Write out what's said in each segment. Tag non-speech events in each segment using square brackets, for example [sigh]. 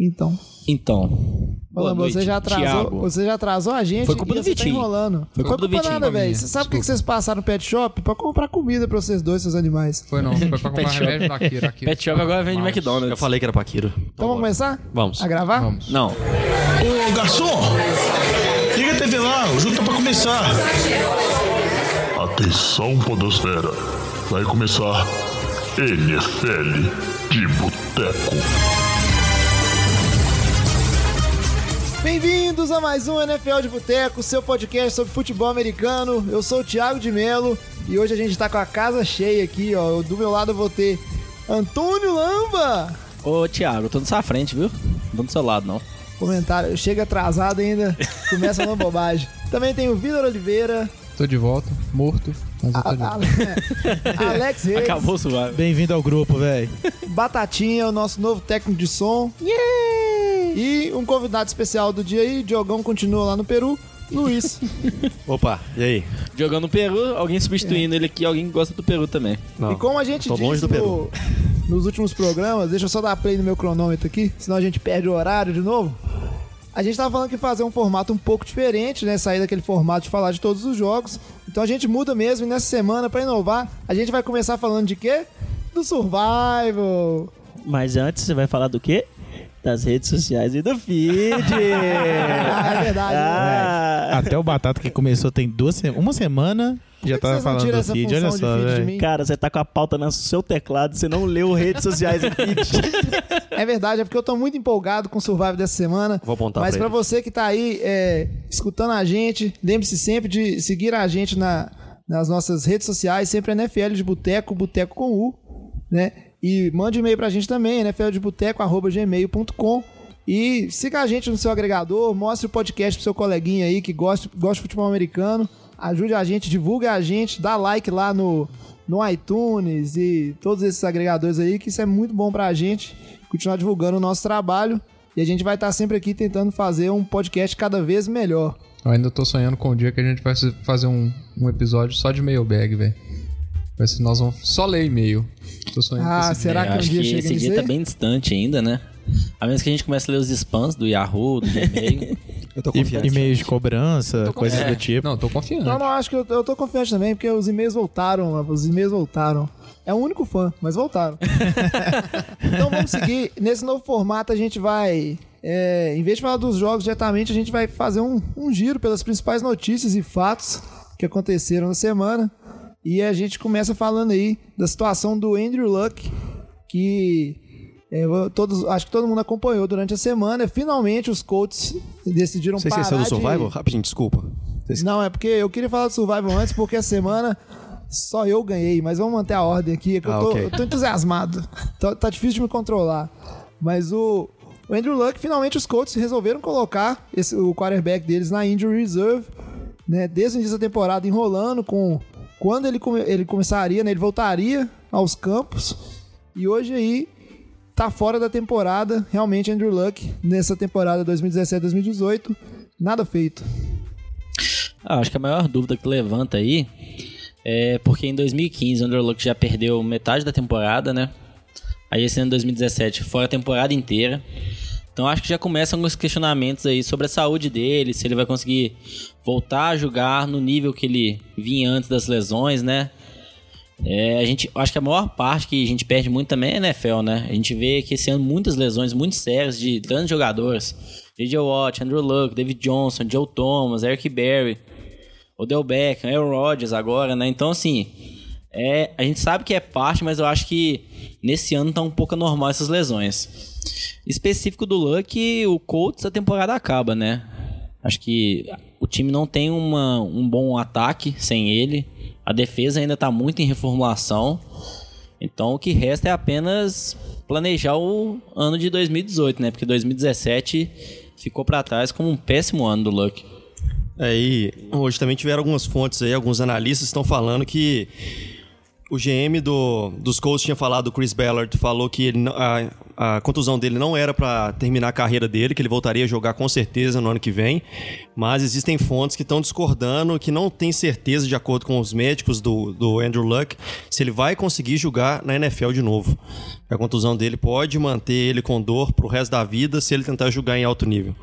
Então. Então. Boa noite, você já atrasou, Thiago. você já atrasou a gente Foi culpa e do tá Vitinho. enrolando. Foi culpa do Vitinho. nada, velho. Você sabe por que vocês passaram no pet shop? Pra comprar comida pra vocês dois, seus animais. Foi não, foi pra [laughs] comprar Pet shop. remédio da Kira. Pet Shop agora vende Mas- McDonald's. Eu falei que era Paquiro. Então vamos começar? Vamos. A gravar? Vamos. Não. Ô garçom, liga a TV lá, o jogo tá pra começar. Atenção, Podosfera. Vai começar NFL de Boteco. Bem-vindos a mais um NFL de Boteco, seu podcast sobre futebol americano. Eu sou o Thiago de Melo e hoje a gente tá com a casa cheia aqui, ó. Do meu lado eu vou ter Antônio Lamba. Ô, Thiago, eu tô na sua frente, viu? Não tô do seu lado, não. Comentário, chega atrasado ainda, começa uma [laughs] bobagem. Também tem o Vitor Oliveira, Tô de volta, morto, mas eu tô de a- volta. a- Alex Reis, Acabou o suave. Bem-vindo ao grupo, velho. Batatinha, o nosso novo técnico de som. E um convidado especial do dia aí, Diogão continua lá no Peru, Luiz. [laughs] Opa, e aí? Jogando no Peru, alguém substituindo ele aqui, alguém que gosta do Peru também. Não, E como a gente tô longe disse do Peru. no- nos últimos programas, deixa eu só dar play no meu cronômetro aqui, senão a gente perde o horário de novo. A gente tava falando que fazer um formato um pouco diferente, né? Sair daquele formato de falar de todos os jogos. Então a gente muda mesmo e nessa semana, pra inovar, a gente vai começar falando de quê? Do Survival. Mas antes você vai falar do quê? Das redes sociais e do feed. [laughs] Ah, é verdade. né? Ah, Até o Batata que começou tem duas se- uma semana já que tava falando do feed, olha só, velho. cara, você tá com a pauta no seu teclado, você não leu redes sociais e feed. É verdade, é porque eu tô muito empolgado com o Survival dessa semana. Vou apontar Mas pra pra ele. você que tá aí é, escutando a gente, lembre-se sempre de seguir a gente na- nas nossas redes sociais, sempre NFL de Boteco, Boteco com U, né? E mande e-mail pra gente também, nfldeboteco.gmail.com e siga a gente no seu agregador, mostre o podcast pro seu coleguinha aí que gosta, gosta de futebol americano, ajude a gente, divulgue a gente, dá like lá no, no iTunes e todos esses agregadores aí, que isso é muito bom pra gente continuar divulgando o nosso trabalho. E a gente vai estar sempre aqui tentando fazer um podcast cada vez melhor. Eu ainda tô sonhando com o dia que a gente vai fazer um, um episódio só de mailbag, velho. Vai ser, nós vamos só ler e-mail. Tô sonhando Ah, será que um acho dia que chega esse dia tá bem distante ainda, né? A menos que a gente comece a ler os spams do Yahoo, do Gmail. [laughs] Eu tô E- confiante. E-mails de cobrança, coisas do tipo. Não, tô confiante. Não, não, acho que eu, eu tô confiante também, porque os e-mails voltaram, os e-mails voltaram. É o único fã, mas voltaram. [laughs] então vamos seguir. Nesse novo formato a gente vai, é, em vez de falar dos jogos diretamente, a gente vai fazer um, um giro pelas principais notícias e fatos que aconteceram na semana. E a gente começa falando aí da situação do Andrew Luck, que é, eu- todos, acho que todo mundo acompanhou durante a semana. Finalmente os Colts decidiram Você parar esqueceu do de- Survival? Rapidinho, desculpa. Você não, é porque eu queria falar do Survival antes, porque a semana só eu ganhei, mas vamos manter a ordem aqui, é que eu, Ah, tô, ok. eu tô entusiasmado. Tá, tá difícil de me controlar. Mas o, o Andrew Luck, finalmente os Colts resolveram colocar esse, o quarterback deles na injury reserve, né? Desde o início da temporada enrolando com quando ele, come- ele começaria, né? Ele voltaria aos campos. E hoje aí tá fora da temporada, realmente Andrew Luck nessa temporada 2017-2018, nada feito. Ah, acho que a maior dúvida que levanta aí é porque em 2015 o Andrew Luck já perdeu metade da temporada, né? Aí esse ano 2017 fora a temporada inteira. Então acho que já começam alguns questionamentos aí sobre a saúde dele, se ele vai conseguir voltar a jogar no nível que ele vinha antes das lesões, né? É, a gente, acho que a maior parte que a gente perde muito também é NFL, né? A gente vê que esse ano muitas lesões muito sérias de grandes jogadores. J.J. Watt, Andrew Luck, David Johnson, Joe Thomas, Eric Berry, Odell Beckham, Aaron Rodgers agora, né? Então, assim, é, a gente sabe que é parte, mas eu acho que nesse ano tá um pouco anormal essas lesões. Específico do Luck, o Colts a temporada acaba, né? Acho que o time não tem uma, um bom ataque sem ele. A defesa ainda tá muito em reformulação. Então o que resta é apenas planejar o ano de 2018, né? Porque 2017 ficou pra trás como um péssimo ano do Luck. Aí, hoje também tiveram algumas fontes aí, alguns analistas estão falando que o GM do, dos Colts tinha falado, o Chris Ballard, falou que ele a, a contusão dele não era pra terminar a carreira dele, que ele voltaria a jogar com certeza no ano que vem. Mas existem fontes que estão discordando, que não têm certeza, de acordo com os médicos do, do Andrew Luck, se ele vai conseguir jogar na NFL de novo. A contusão dele pode manter ele com dor pro resto da vida se ele tentar jogar em alto nível.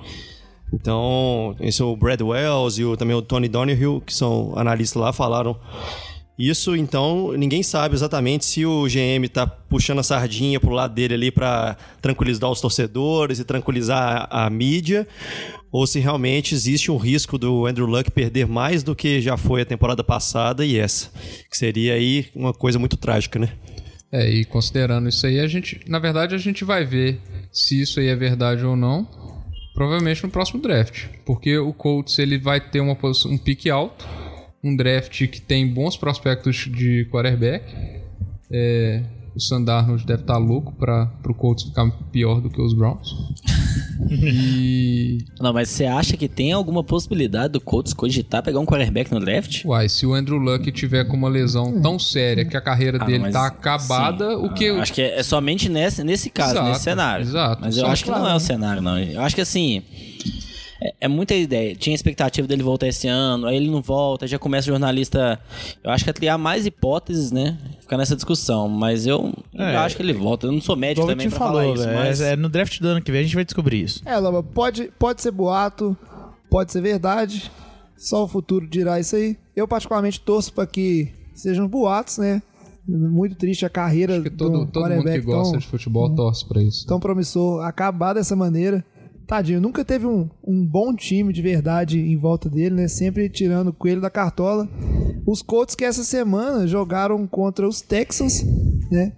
Então, esse é o Brad Wells e o, também o Tony Donahue, que são analistas lá, falaram isso, então, ninguém sabe exatamente se o GM tá puxando a sardinha pro lado dele ali para tranquilizar os torcedores e tranquilizar a, a mídia, ou se realmente existe um risco do Andrew Luck perder mais do que já foi a temporada passada e essa, que seria aí uma coisa muito trágica, né? É, e considerando isso aí, a gente, na verdade, a gente vai ver se isso aí é verdade ou não, provavelmente no próximo draft, porque o Colts ele vai ter uma posição, um pique alto, um draft que tem bons prospectos de quarterback. É, o Sandarnold deve estar louco para o Colts ficar pior do que os Browns. e Não, mas você acha que tem alguma possibilidade do Colts cogitar pegar um quarterback no draft? Uai, se o Andrew Luck tiver com uma lesão tão séria que a carreira Ah, dele tá acabada, sim. o que. Acho que é é somente nesse, nesse caso, Exato, nesse cenário. exato. Mas eu acho que não claro, é o né? cenário, não. Eu acho que assim. É, é muita ideia. Tinha expectativa dele voltar esse ano, aí ele não volta, aí já começa o jornalista. Eu acho que a criar mais hipóteses, né? Ficar nessa discussão. Mas eu, eu É. acho que ele volta. Eu não sou médico eu também te pra falar falou, isso. velho. Mas... É, é no draft do ano que vem a gente vai descobrir isso. É, Lama, pode, pode ser boato, pode ser verdade. Só o futuro dirá isso aí. Eu, particularmente, torço para que sejam boatos, né? Muito triste a carreira que todo, do todo mundo que gosta tão, de futebol torce pra isso. tão promissor acabar dessa maneira. Tadinho, nunca teve um, um bom time de verdade em volta dele, né? Sempre tirando o coelho da cartola. Os Colts que essa semana jogaram contra os Texans, né?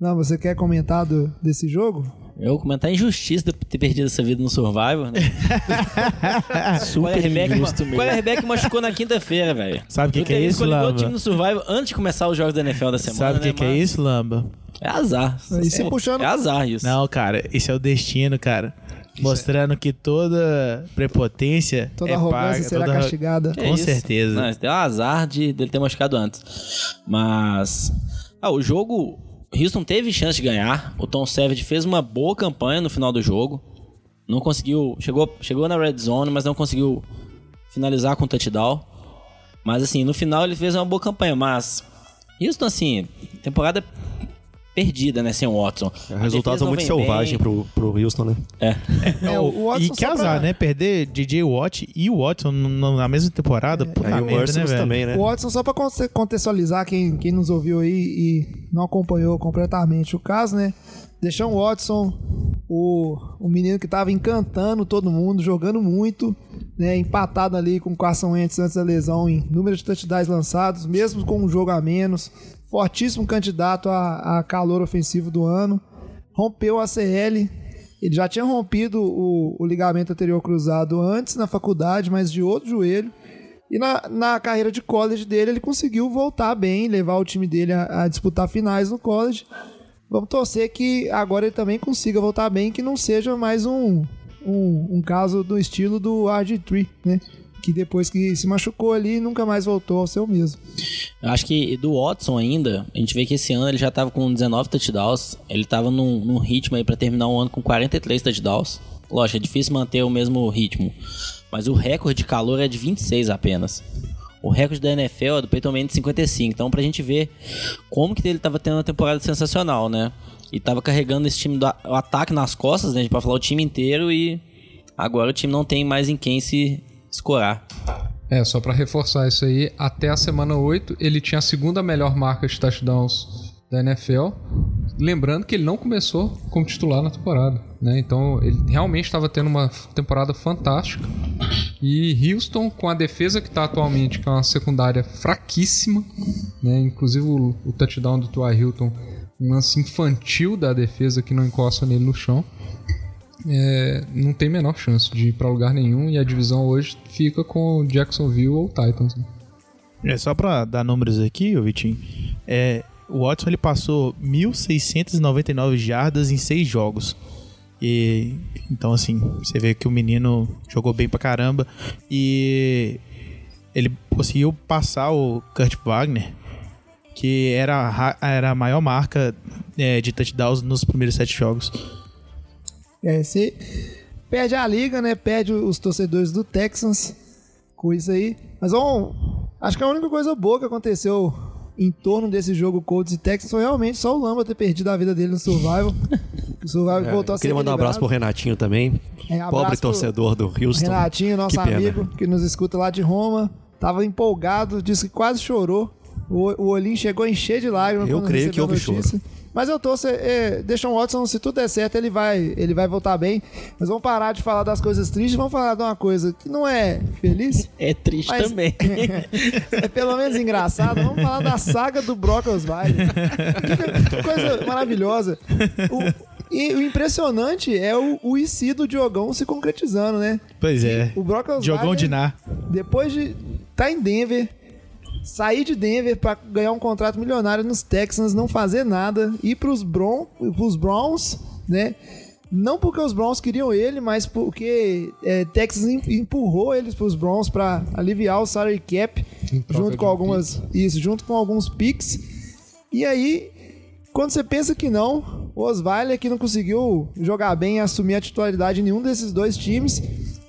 Não, você quer comentar do- desse jogo? Eu vou comentar a injustiça de ter perdido essa vida no Survivor, né? [laughs] Super quarterback, injusto mesmo. quarterback machucou na quinta-feira, velho. Sabe o que que é isso, Lava? outro time no Survivor antes de começar os jogos da NFL da semana, Sabe o que, né? que é Mas isso, Lamba? É azar. E se Pô, puxando- É azar isso. Não, cara, isso é o destino, cara. Mostrando que toda prepotência Toda é arrogância paga, será toda- castigada. Que Com isso? certeza. Não, deu um azar de, dele ter machucado antes. Mas. Ah, o jogo. Houston teve chance de ganhar. O Tom Savage fez uma boa campanha no final do jogo. Não conseguiu. Chegou, chegou na red zone, mas não conseguiu finalizar com touchdown. Mas assim, no final ele fez uma boa campanha. Mas. Houston, assim, temporada perdida, né, sem o Watson. O A resultado é muito selvagem bem. pro, pro Houston, né? É. É, o Watson e que azar, pra- né? Perder DJ Watt e o Watson na mesma temporada. Puta Aí o merda, né, velho? também, né? O Watson, só pra conte- contextualizar quem, quem nos ouviu aí e não acompanhou completamente o caso, né? Deixar o Watson, o, o menino que tava encantando todo mundo, jogando muito, né? Empatado ali com o Carson Wentz antes da lesão em número de touchdowns lançados, mesmo com um jogo a menos. Fortíssimo candidato a, a calor ofensivo do ano. Rompeu a CL. Ele já tinha rompido o, o ligamento anterior cruzado antes na faculdade, mas de outro joelho. E na, na carreira de college dele, ele conseguiu voltar bem, levar o time dele a, a disputar finais no college. Vamos torcer que agora ele também consiga voltar bem, que não seja mais um, um, um caso do estilo do RG3, né? Que depois que se machucou ali, nunca mais voltou ao seu mesmo. Eu acho que do Watson ainda, a gente vê que esse ano ele já tava com 19 touchdowns. Ele tava num, num ritmo aí pra terminar o ano com 43 touchdowns. Lógico, é difícil manter o mesmo ritmo. Mas o recorde de calor é de 26 apenas. O recorde da NFL é do Peyton Manning de 55. Então pra gente ver como que ele tava tendo uma temporada sensacional, né? E tava carregando esse time do ataque nas costas, né? A gente pode falar o time inteiro e agora o time não tem mais em quem se escorar. É, só pra reforçar isso aí, até a semana 8 ele tinha a segunda melhor marca de touchdowns da NFL. Lembrando que ele não começou como titular na temporada, né? Então ele realmente estava tendo uma temporada fantástica. E Houston, com a defesa que está atualmente, que é uma secundária fraquíssima, né? Inclusive o, o touchdown do Tua Hilton, um lance infantil da defesa que não encosta nele no chão. É, não tem menor chance de ir para lugar nenhum e a divisão hoje fica com Jacksonville ou Titans. né? É só pra dar números aqui, ô Vitinho. É, o Watson ele passou 1.699 jardas em seis jogos. E então assim, você vê que o menino jogou bem pra caramba e ele conseguiu passar o Kurt Wagner, que era, a ra- era a maior marca é, de touchdowns nos primeiros sete jogos. É, você perde a liga, né? Perde os torcedores do Texans com isso aí. Mas vamos. Acho que a única coisa boa que aconteceu em torno desse jogo Colts e Texans foi realmente só o Lamba ter perdido a vida dele no Survival. [laughs] o Survival É, voltou a ser queria mandar um abraço pro. Renatinho também. É, Pobre torcedor do Houston. Renatinho, nosso Que pena. amigo, que nos escuta lá de Roma. Tava empolgado, disse que quase chorou. O, o olhinho chegou a encher de lágrimas Eu quando creio que houve notícia. Mas eu torço, é, Deshaun Watson, se tudo der certo, ele vai, ele vai voltar bem. Mas vamos parar de falar das coisas tristes, vamos falar de uma coisa que não é feliz, [laughs] É triste Mas- também. [laughs] é pelo menos engraçado. Vamos falar da saga do Brock Osweiler. Que, que coisa maravilhosa. O, e o impressionante é o, o IC do Diogão se concretizando, né? Pois é. O Brock Osweiler, Jogão de Nar. depois de estar tá em Denver, sair de Denver para ganhar um contrato milionário nos Texans, não fazer nada, ir para os Bron Browns, né? Não porque os Browns queriam ele, mas porque é, Texas em- empurrou eles para os Browns para aliviar o salary cap, junto com um algumas isso, junto com alguns picks. E aí, quando você pensa que não, o Osweiler que não conseguiu jogar bem e assumir a titularidade em nenhum desses dois times,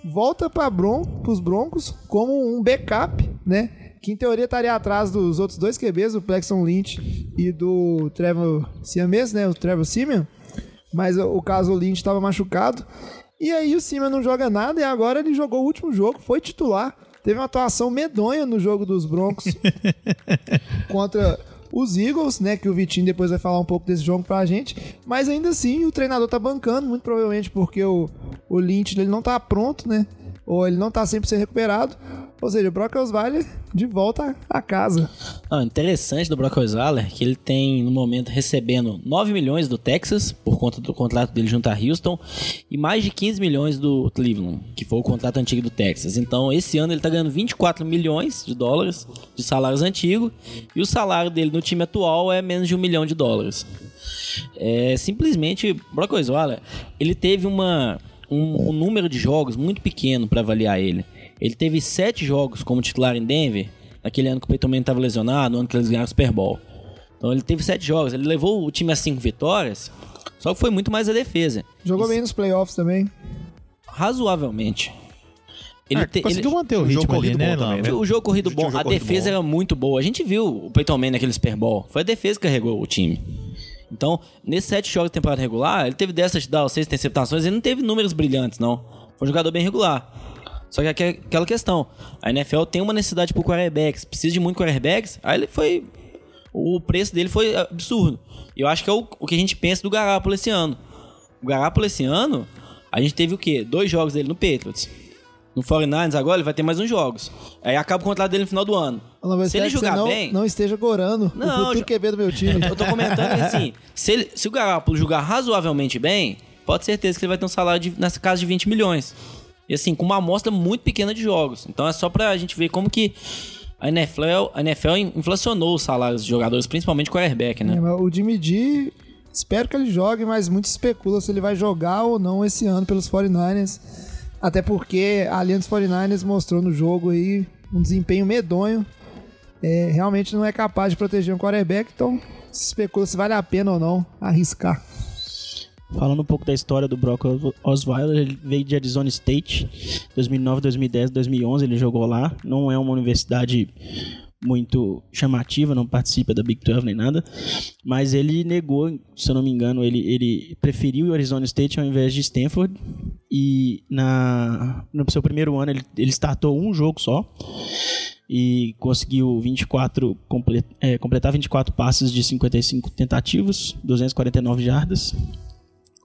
volta para Bron, os Broncos como um backup, né? Que em teoria estaria atrás dos outros dois QBs, o Plexon Lynch e do Trevor Siamese, né? O Trevor Simeon. Mas o o caso o Lynch estava machucado. E aí o Simeon não joga nada e agora ele jogou o último jogo, foi titular. Teve uma atuação medonha no jogo dos Broncos [laughs] contra os Eagles, né? Que o Vitinho depois vai falar um pouco desse jogo pra gente. Mas ainda assim, o treinador tá bancando, muito provavelmente porque o, o Lynch ele não tá pronto, né? Ou ele não tá 100% recuperado. Ou seja, o Brock Osweiler de volta a casa. Ah, interessante do Brock Osweiler que ele tem no momento recebendo 9 milhões do Texas por conta do contrato dele junto a Houston e mais de 15 milhões do Cleveland, que foi o contrato antigo do Texas. Então, esse ano ele tá ganhando 24 milhões de dólares de salários antigos e o salário dele no time atual é menos de um milhão de dólares. É, simplesmente, Brock Osweiler, ele teve uma, um, um número de jogos muito pequeno para avaliar ele. Ele teve sete jogos como titular em Denver, naquele ano que o Peyton Manning estava lesionado, no ano que eles ganharam o Super Bowl. Então ele teve sete jogos, ele levou o time a cinco vitórias, só que foi muito mais a defesa. Jogou Isso- bem nos playoffs também. Razoavelmente. Ele, Ah, te- conseguiu ele- manter o o jogo ritmo ali, corrido né, bom também, né? o jogo corrido Tinha um bom, jogo a defesa bom. era muito boa. A gente viu o Peyton Manning naquele Super Bowl. Foi a defesa que carregou o time. Então, nesses sete jogos de temporada regular, ele teve 10 touchdowns, 6 interceptações, ele não teve números brilhantes, não. Foi um jogador bem regular. Só que aqu- aquela questão, a NFL tem uma necessidade por quarterbacks, precisa de muito quarterbacks, aí ele foi... O preço dele foi absurdo. E eu acho que é o, o que a gente pensa do Garoppolo esse ano. O Garoppolo esse ano, a gente teve o quê? Dois jogos dele no Patriots. No 49ers agora ele vai ter mais uns jogos. Aí acaba o contrato dele no final do ano. Eu Se ele jogar não, bem... não esteja gorando Não, o futuro jo- QB do meu time. Eu tô comentando que assim, [laughs] se, ele- se o Garoppolo jogar razoavelmente bem, pode ter certeza que ele vai ter um salário de, nessa casa de 20 milhões. E assim, com uma amostra muito pequena de jogos. Então é só pra gente ver como que a NFL, a NFL inflacionou os salários de jogadores, principalmente quarterback, né? É, o Jimmy G, espero que ele jogue, mas muito especula se ele vai jogar ou não esse ano pelos 49ers. Até porque a dos 49ers mostrou no jogo aí um desempenho medonho. É, realmente não é capaz de proteger um quarterback, então se especula se vale a pena ou não arriscar. Falando um pouco da história do Brock Os- Osweiler, ele veio de Arizona State, 2009, 2010, 2011, ele jogou lá. Não é uma universidade muito chamativa, não participa da Big 12 nem nada, mas ele negou, se eu não me engano, ele, ele preferiu o Arizona State ao invés de Stanford e na, no seu primeiro ano ele, ele startou um jogo só e conseguiu 24 comple- é, completar 24 passes de 55 tentativas, 249 jardas.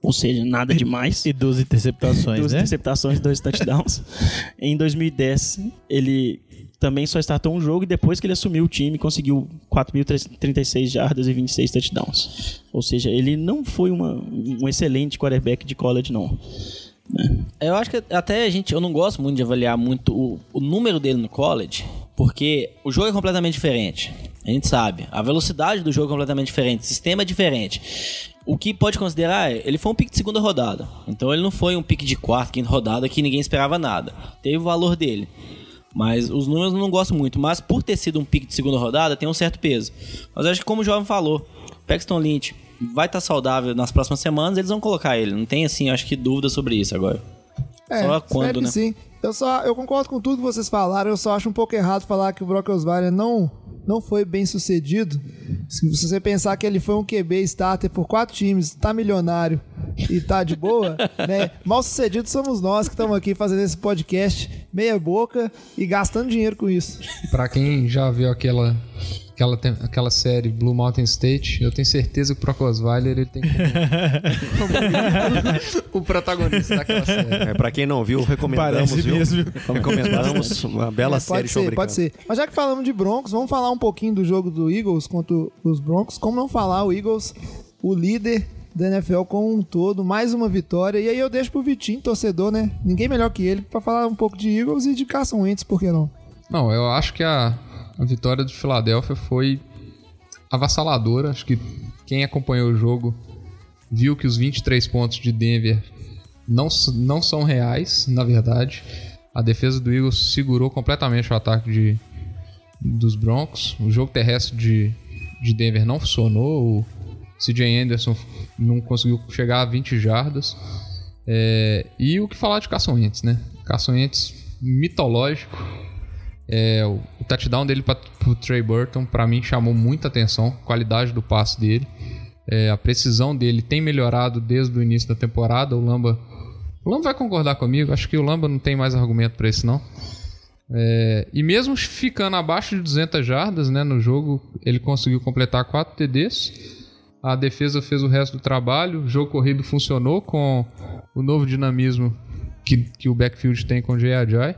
Ou seja, nada demais. E duas interceptações, Duas né? interceptações, dois touchdowns. [laughs] em 2010, ele também só startou um jogo e depois que ele assumiu o time, conseguiu 4.036 jardas e 26 touchdowns. Ou seja, ele não foi uma- um excelente quarterback de college, não. Eu acho que até a gente, eu não gosto muito de avaliar muito o, o número dele no college, porque o jogo é completamente diferente. A gente sabe. A velocidade do jogo é completamente diferente, o sistema é diferente. O que pode considerar é, ele foi um pique de segunda rodada. Então ele não foi um pique de quarta, quinta rodada que ninguém esperava nada. Teve o valor dele. Mas os números eu não gosto muito. Mas por ter sido um pique de segunda rodada, tem um certo peso. Mas acho que como o jovem falou, Paxton Lynch vai estar saudável nas próximas semanas, eles vão colocar ele. Não tem, assim, acho que dúvida sobre isso agora. É, Só quando, né? Sim. Eu, só, eu concordo com tudo que vocês falaram, eu só acho um pouco errado falar que o Brock Osweiler não, não foi bem sucedido. Se você pensar que ele foi um QB starter por quatro times, tá milionário e tá de boa, [laughs] né? Mal sucedido somos nós que estamos aqui fazendo esse podcast meia boca e gastando dinheiro com isso. Pra quem já viu aquela, aquela, aquela série Blue Mountain State, eu tenho certeza que o Brock Osweiler ele tem como, [laughs] o protagonista daquela série. É, pra quem não viu, recomendamos, Parece viu? mesmo. Recomendamos uma bela É, série pode ser, pode ser. Mas já que falamos de Broncos, vamos falar um pouquinho do jogo do Eagles contra os Broncos. Como não falar, o Eagles, o líder da NFL como um todo, mais uma vitória. E aí eu deixo pro Vitinho, torcedor, né? Ninguém melhor que ele, pra falar um pouco de Eagles e de Carson Wentz, por que não? Não, eu acho que a, a vitória de Filadélfia foi avassaladora. Acho que quem acompanhou o jogo viu que os 23 pontos de Denver não, não são reais, na verdade. A defesa do Eagles segurou completamente o ataque de, dos Broncos. O jogo terrestre de, de Denver não funcionou. O CJ Anderson não conseguiu chegar a 20 jardas. É, e o que falar de Carson Wentz, né? Carson Wentz mitológico. É, o, touchdown dele para o Trey Burton, para mim, chamou muita atenção. Qualidade do passe dele. É, a precisão dele tem melhorado desde o início da temporada. O Lamba, o Lamba vai concordar comigo. Acho que o Lamba não tem mais argumento para isso, não. É, e mesmo ficando abaixo de 200 jardas né, no jogo, ele conseguiu completar 4 TDs. A defesa fez o resto do trabalho. O jogo corrido funcionou com o novo dinamismo que, que o backfield tem com o Ajay.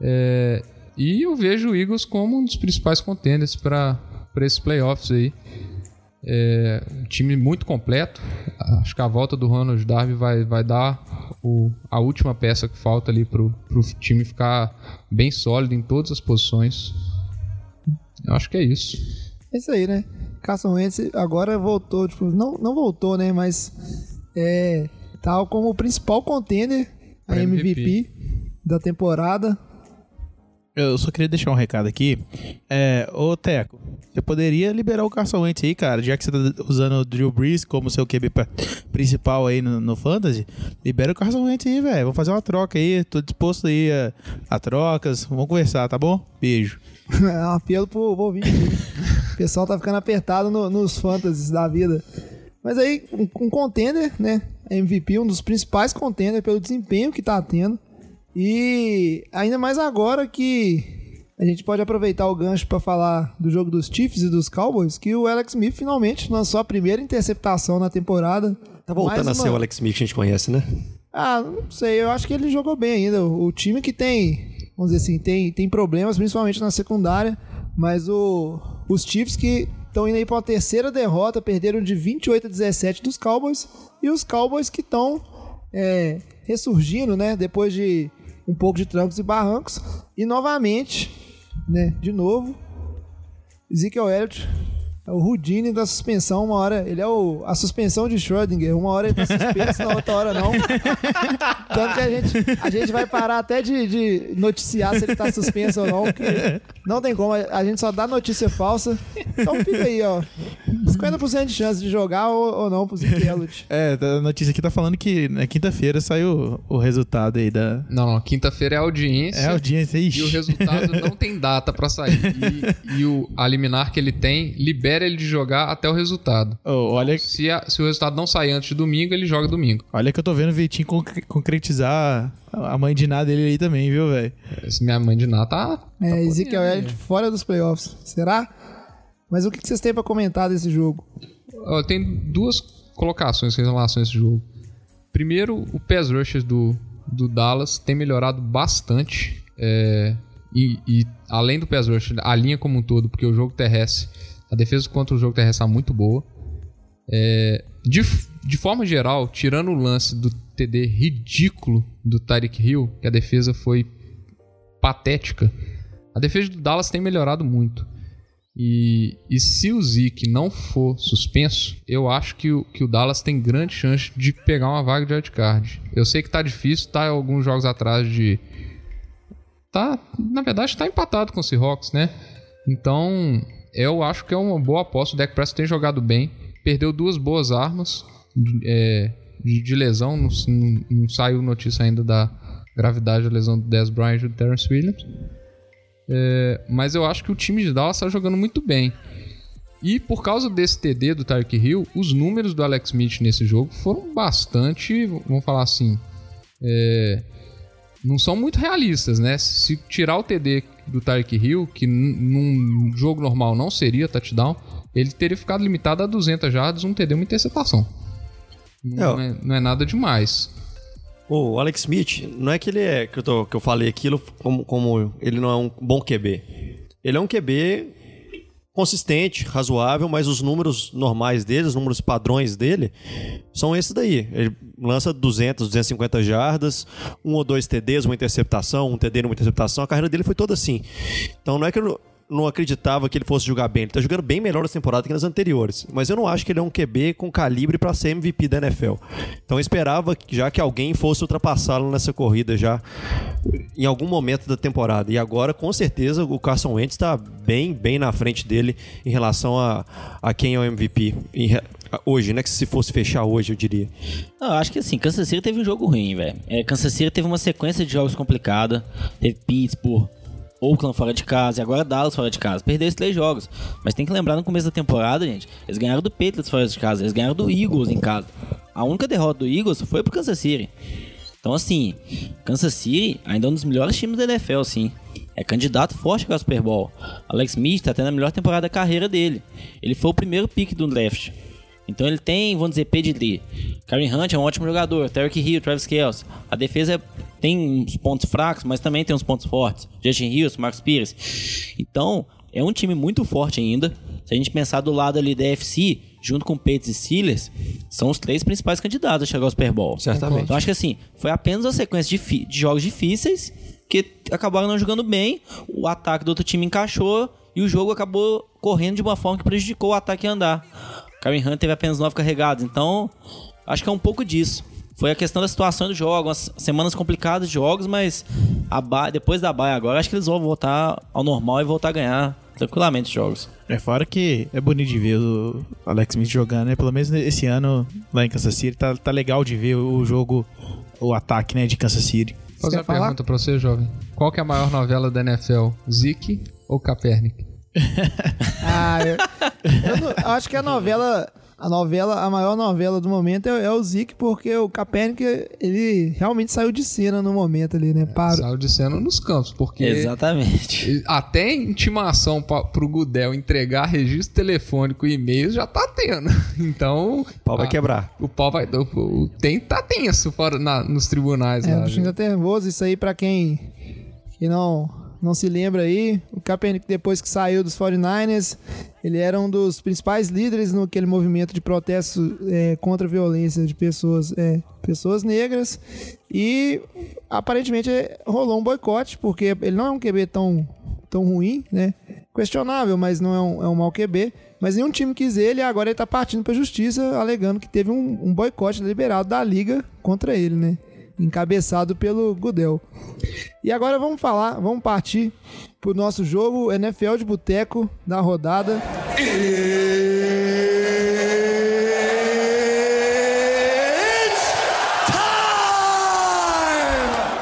É, e eu vejo o Eagles como um dos principais contenders para esses playoffs aí. É, um time muito completo. Acho que a volta do Ronald Darby vai, vai dar o- a última peça que falta ali pro, pro time ficar bem sólido em todas as posições. Eu acho que é isso. É isso aí, né? Carson Wentz agora voltou, tipo, não, não voltou, né? Mas é tal como o principal contender a MVP, MVP. da temporada. Eu só queria deixar um recado aqui. É, ô Teco, você poderia liberar o Carson Wentz aí, cara, já que você tá usando o Drew Brees como seu QB principal aí no, no Fantasy, libera o Carson Wentz aí, velho. Vamos fazer uma troca aí, tô disposto aí a, a trocas, vamos conversar, tá bom? Beijo. [laughs] É um apelo pro pro ouvinte. o pessoal tá ficando apertado no- nos fantasies da vida. Mas aí, um, um contender, né? MVP, um dos principais contenders pelo desempenho que tá tendo. E ainda mais agora que a gente pode aproveitar o gancho para falar do jogo dos Chiefs e dos Cowboys, que o Alex Smith finalmente lançou a primeira interceptação na temporada. Tá voltando Mais a ser uma- o Alex Smith que a gente conhece, né? ah, não sei, eu acho que ele jogou bem ainda. O, time que tem, vamos dizer assim, tem, tem problemas, principalmente na secundária, mas o, os Chiefs que estão indo aí para uma terceira derrota, perderam de 28 a 17 dos Cowboys, e os Cowboys que estão é, ressurgindo, né, depois de um pouco de trancos e barrancos, e novamente, né, de novo, Ezekiel Elliott é o Rudine da suspensão, uma hora ele é o, a suspensão de Schrödinger, uma hora ele tá suspenso, na outra hora não. [laughs] Tanto que a gente, a gente vai parar até de, de noticiar se ele tá suspenso ou não, porque não tem como, a gente só dá notícia falsa. Então fica aí, ó. 50% de chance de jogar ou, ou não pro Ezekiel Elliott. É, a notícia aqui tá falando que na quinta-feira saiu o resultado aí da. Não, não. Quinta-feira é audiência. É audiência aí. E o resultado não tem data pra sair. E, e o a liminar que ele tem libera ele de jogar até o resultado. olha, Se, a- se o resultado não sair antes de domingo, ele joga domingo. olha que eu tô vendo o Vitinho concre- concretizar a mãe de nada dele aí também, viu, velho? Minha mãe de nada tá. É, Ezekiel Elliott fora dos playoffs. Será? Mas o que vocês têm pra comentar desse jogo? Ó, Tem duas colocações em relação a esse jogo. Primeiro, o pass rush do, do Dallas tem melhorado bastante. é, e, e além do pass rush, a linha como um todo, porque o jogo terrestre, a defesa contra o jogo terrestre está muito boa. É, de, de forma geral, tirando o lance do TD ridículo do Tyreek Hill, que a defesa foi patética, a defesa do Dallas tem melhorado muito. E, e se o Zeke não for suspenso, eu acho que o, que o Dallas tem grande chance de pegar uma vaga de wildcard. Eu sei que tá difícil, tá alguns jogos atrás de, tá, na verdade, tá empatado com o Seahawks, né? Então, eu acho que é uma boa aposta. O Dak Prescott tem jogado bem, perdeu duas boas armas é, de, de lesão, não, não, não saiu notícia ainda da gravidade da lesão do Dez Bryant e do Terrence Williams. É, mas eu acho que o time de Dallas está jogando muito bem. E por causa desse TD do Tyreek Hill, os números do Alex Smith nesse jogo foram bastante, vamos falar assim, é, não são muito realistas, né? Se tirar o TD do Tyreek Hill, que num jogo normal não seria touchdown, ele teria ficado limitado a 200 jardas, um TD, uma interceptação. Não é, não é nada demais. O Alex Smith, não é que ele é, que eu, tô, que eu falei aquilo como, como ele não é um bom QB. Ele é um QB consistente, razoável, mas os números normais dele, os números padrões dele, são esses daí. Ele lança 200, 250 jardas, um ou dois TDs, uma interceptação, um TD uma interceptação. A carreira dele foi toda assim. Então não é que eu não acreditava que ele fosse jogar bem. Ele tá jogando bem melhor essa temporada que nas anteriores. Mas eu não acho que ele é um QB com calibre para ser MVP da NFL. Então eu esperava já que alguém fosse ultrapassá-lo nessa corrida já em algum momento da temporada. E agora, com certeza, o Carson Wentz está bem, bem na frente dele em relação a, a quem é o MVP. Em, hoje, né? Que se fosse fechar hoje, eu diria. Eu acho que assim, Kansas City teve um jogo ruim, velho. É, Kansas City teve uma sequência de jogos complicada. Teve Pittsburgh, Oakland fora de casa e agora Dallas fora de casa. Perdeu esses três jogos. Mas tem que lembrar no começo da temporada, gente, eles ganharam do Patriots fora de casa, eles ganharam do Eagles em casa. A única derrota do Eagles foi pro Kansas City. Então, assim, Kansas City ainda é um dos melhores times da NFL, sim. É candidato forte para o Super Bowl. Alex Smith está tendo a melhor temporada da carreira dele. Ele foi o primeiro pick do draft. Então ele tem, vamos dizer, pedigree. Karen Hunt é um ótimo jogador. Tarek Hill, Travis Kelce. A defesa tem uns pontos fracos, mas também tem uns pontos fortes. Justin Hills, Marcos Pires. Então, é um time muito forte ainda. Se a gente pensar do lado ali da FC, junto com Patriots e Steelers, são os três principais candidatos a chegar ao Super Bowl. Certamente. Então acho que assim, foi apenas uma sequência de, de jogos difíceis que acabaram não jogando bem, o ataque do outro time encaixou e o jogo acabou correndo de uma forma que prejudicou o ataque a andar. Karen Hunt teve apenas nove carregados, então acho que é um pouco disso. Foi a questão da situação do jogo, as semanas complicadas de jogos, mas a ba... depois da baia agora, acho que eles vão voltar ao normal e voltar a ganhar tranquilamente os jogos. É fora que é bonito de ver o Alex Smith jogando, né? Pelo menos esse ano lá em Kansas City tá, tá legal de ver o jogo, o ataque, né, de Kansas City. Vou fazer uma falar? pergunta pra você, jovem. Qual que é a maior novela da NFL? Zeke ou Kaepernick? Ah, eu, eu, não, acho que a novela a novela, a maior novela do momento é, é o Zeke, porque o Kaepernick, ele realmente saiu de cena no momento ali, né? Parou. Saiu de cena nos campos, porque... Exatamente. Até intimação pra, pro Gudel entregar registro telefônico e e-mails já tá tendo. [laughs] Então... O pau vai quebrar. O pau vai... O, o, tem, tá tenso fora, na, nos tribunais é, lá. O tá nervoso, isso aí pra quem... Que não não se lembra aí, o Kaepernick depois que saiu dos 49ers, ele era um dos principais líderes naquele movimento de protesto é, contra a violência de pessoas, é, pessoas negras e aparentemente rolou um boicote, porque ele não é um QB tão, tão ruim, né? Questionável, mas não é um, é um mau QB. Mas nenhum time quis ele e agora ele tá partindo pra justiça, alegando que teve um, um boicote liberado da liga contra ele, né? Encabeçado pelo Gudel. E agora vamos falar, vamos partir pro nosso jogo NFL de boteco da rodada.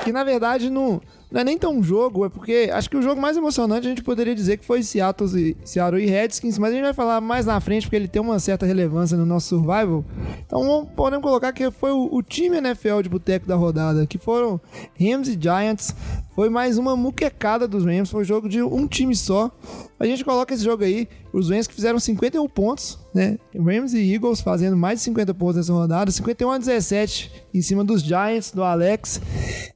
Que na verdade não, não é nem tão jogo, é porque acho que o jogo mais emocionante a gente poderia dizer que foi Seattle e, Seattle e Redskins, mas a gente vai falar mais na frente porque ele tem uma certa relevância no nosso survival. Então podemos colocar que foi o, o time NFL de boteco da rodada, que foram Rams e Giants. Foi mais uma muquecada dos Rams, foi um jogo de um time só. A gente coloca esse jogo aí, os Rams que fizeram 51 pontos, né? Rams e Eagles fazendo mais de 50 pontos nessa rodada, 51 a 17 em cima dos Giants, do Alex.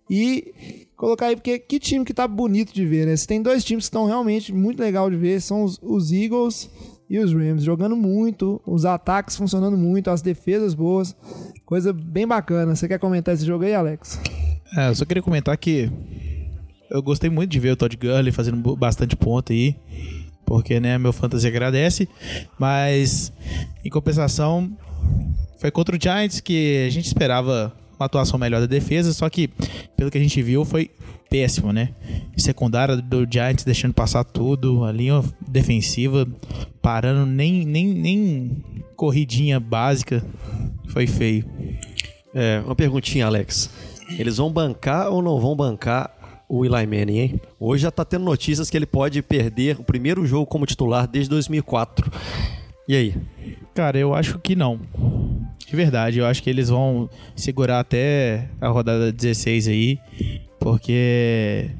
E colocar aí, porque que time que tá bonito de ver, né? Tem dois times que estão realmente muito legal de ver, são os, os, Eagles e os Rams, jogando muito, os ataques funcionando muito, as defesas boas, coisa bem bacana. Você quer comentar esse jogo aí, Alex? É, eu só queria comentar que eu gostei muito de ver o Todd Gurley fazendo bastante ponto aí, porque, né, meu fantasy agradece, mas em compensação foi contra o Giants que a gente esperava uma atuação melhor da defesa, só que, pelo que a gente viu, foi péssimo, né? Secundária do Giants deixando passar tudo, a linha defensiva parando, nem, nem, nem corridinha básica. Foi feio. É, uma perguntinha, Alex. Eles vão bancar ou não vão bancar o Eli Manning, hein? Hoje já tá tendo notícias que ele pode perder o primeiro jogo como titular desde 2004. E aí? Cara, eu acho que não. De verdade, eu acho que eles vão segurar até a rodada 16 aí, porque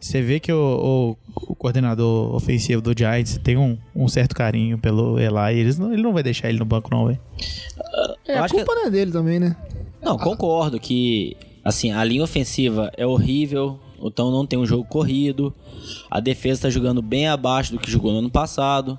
você vê que o, o- o coordenador ofensivo do Giants tem um, um certo carinho pelo Eli. Eles não, ele não vai deixar ele no banco, não, velho. É, Eu a acho que- culpa não é dele também, né? Não, concordo que assim, a linha ofensiva é horrível, então não tem um jogo corrido. A defesa tá jogando bem abaixo do que jogou no ano passado.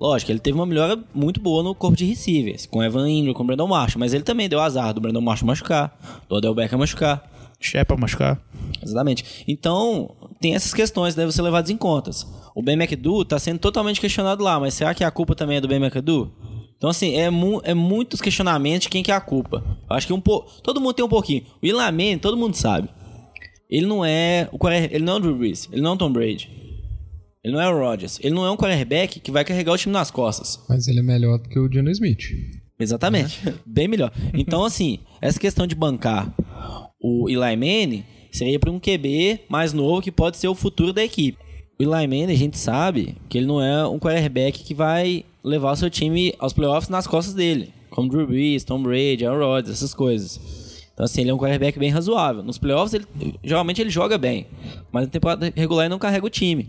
Lógico, ele teve uma melhora muito boa no corpo de receivers, com Evan Ingram, com o Brandon Marshall, mas ele também deu azar do Brandon Marshall machucar, do Odell Beckham machucar. Shepa machucar. Exatamente. Então, tem essas questões que devem ser levadas em contas. O Ben McAdoo tá sendo totalmente questionado lá, mas será que a culpa também é do Ben McAdoo? Então, assim, é, mu é muitos questionamentos de quem que é a culpa. Eu acho que um po todo mundo tem um pouquinho. O Manning, todo mundo sabe. Ele não é o ele não é o Drew Brees, ele não é o Tom Brady. Ele não é o Rodgers. Ele não é um quarterback que vai carregar o time nas costas. Mas ele é melhor do que o Geno Smith. Exatamente. [laughs] Bem melhor. Então, assim, essa questão de bancar o Eli Manning seria para um QB mais novo que pode ser o futuro da equipe. O Eli Manning, a gente sabe que ele não é um quarterback que vai levar o seu time aos playoffs nas costas dele. Como Drew Brees, Tom Brady, Aaron Rodgers, essas coisas. Então, assim, ele é um quarterback bem razoável. Nos playoffs, ele, geralmente ele joga bem. Mas na temporada regular ele não carrega o time.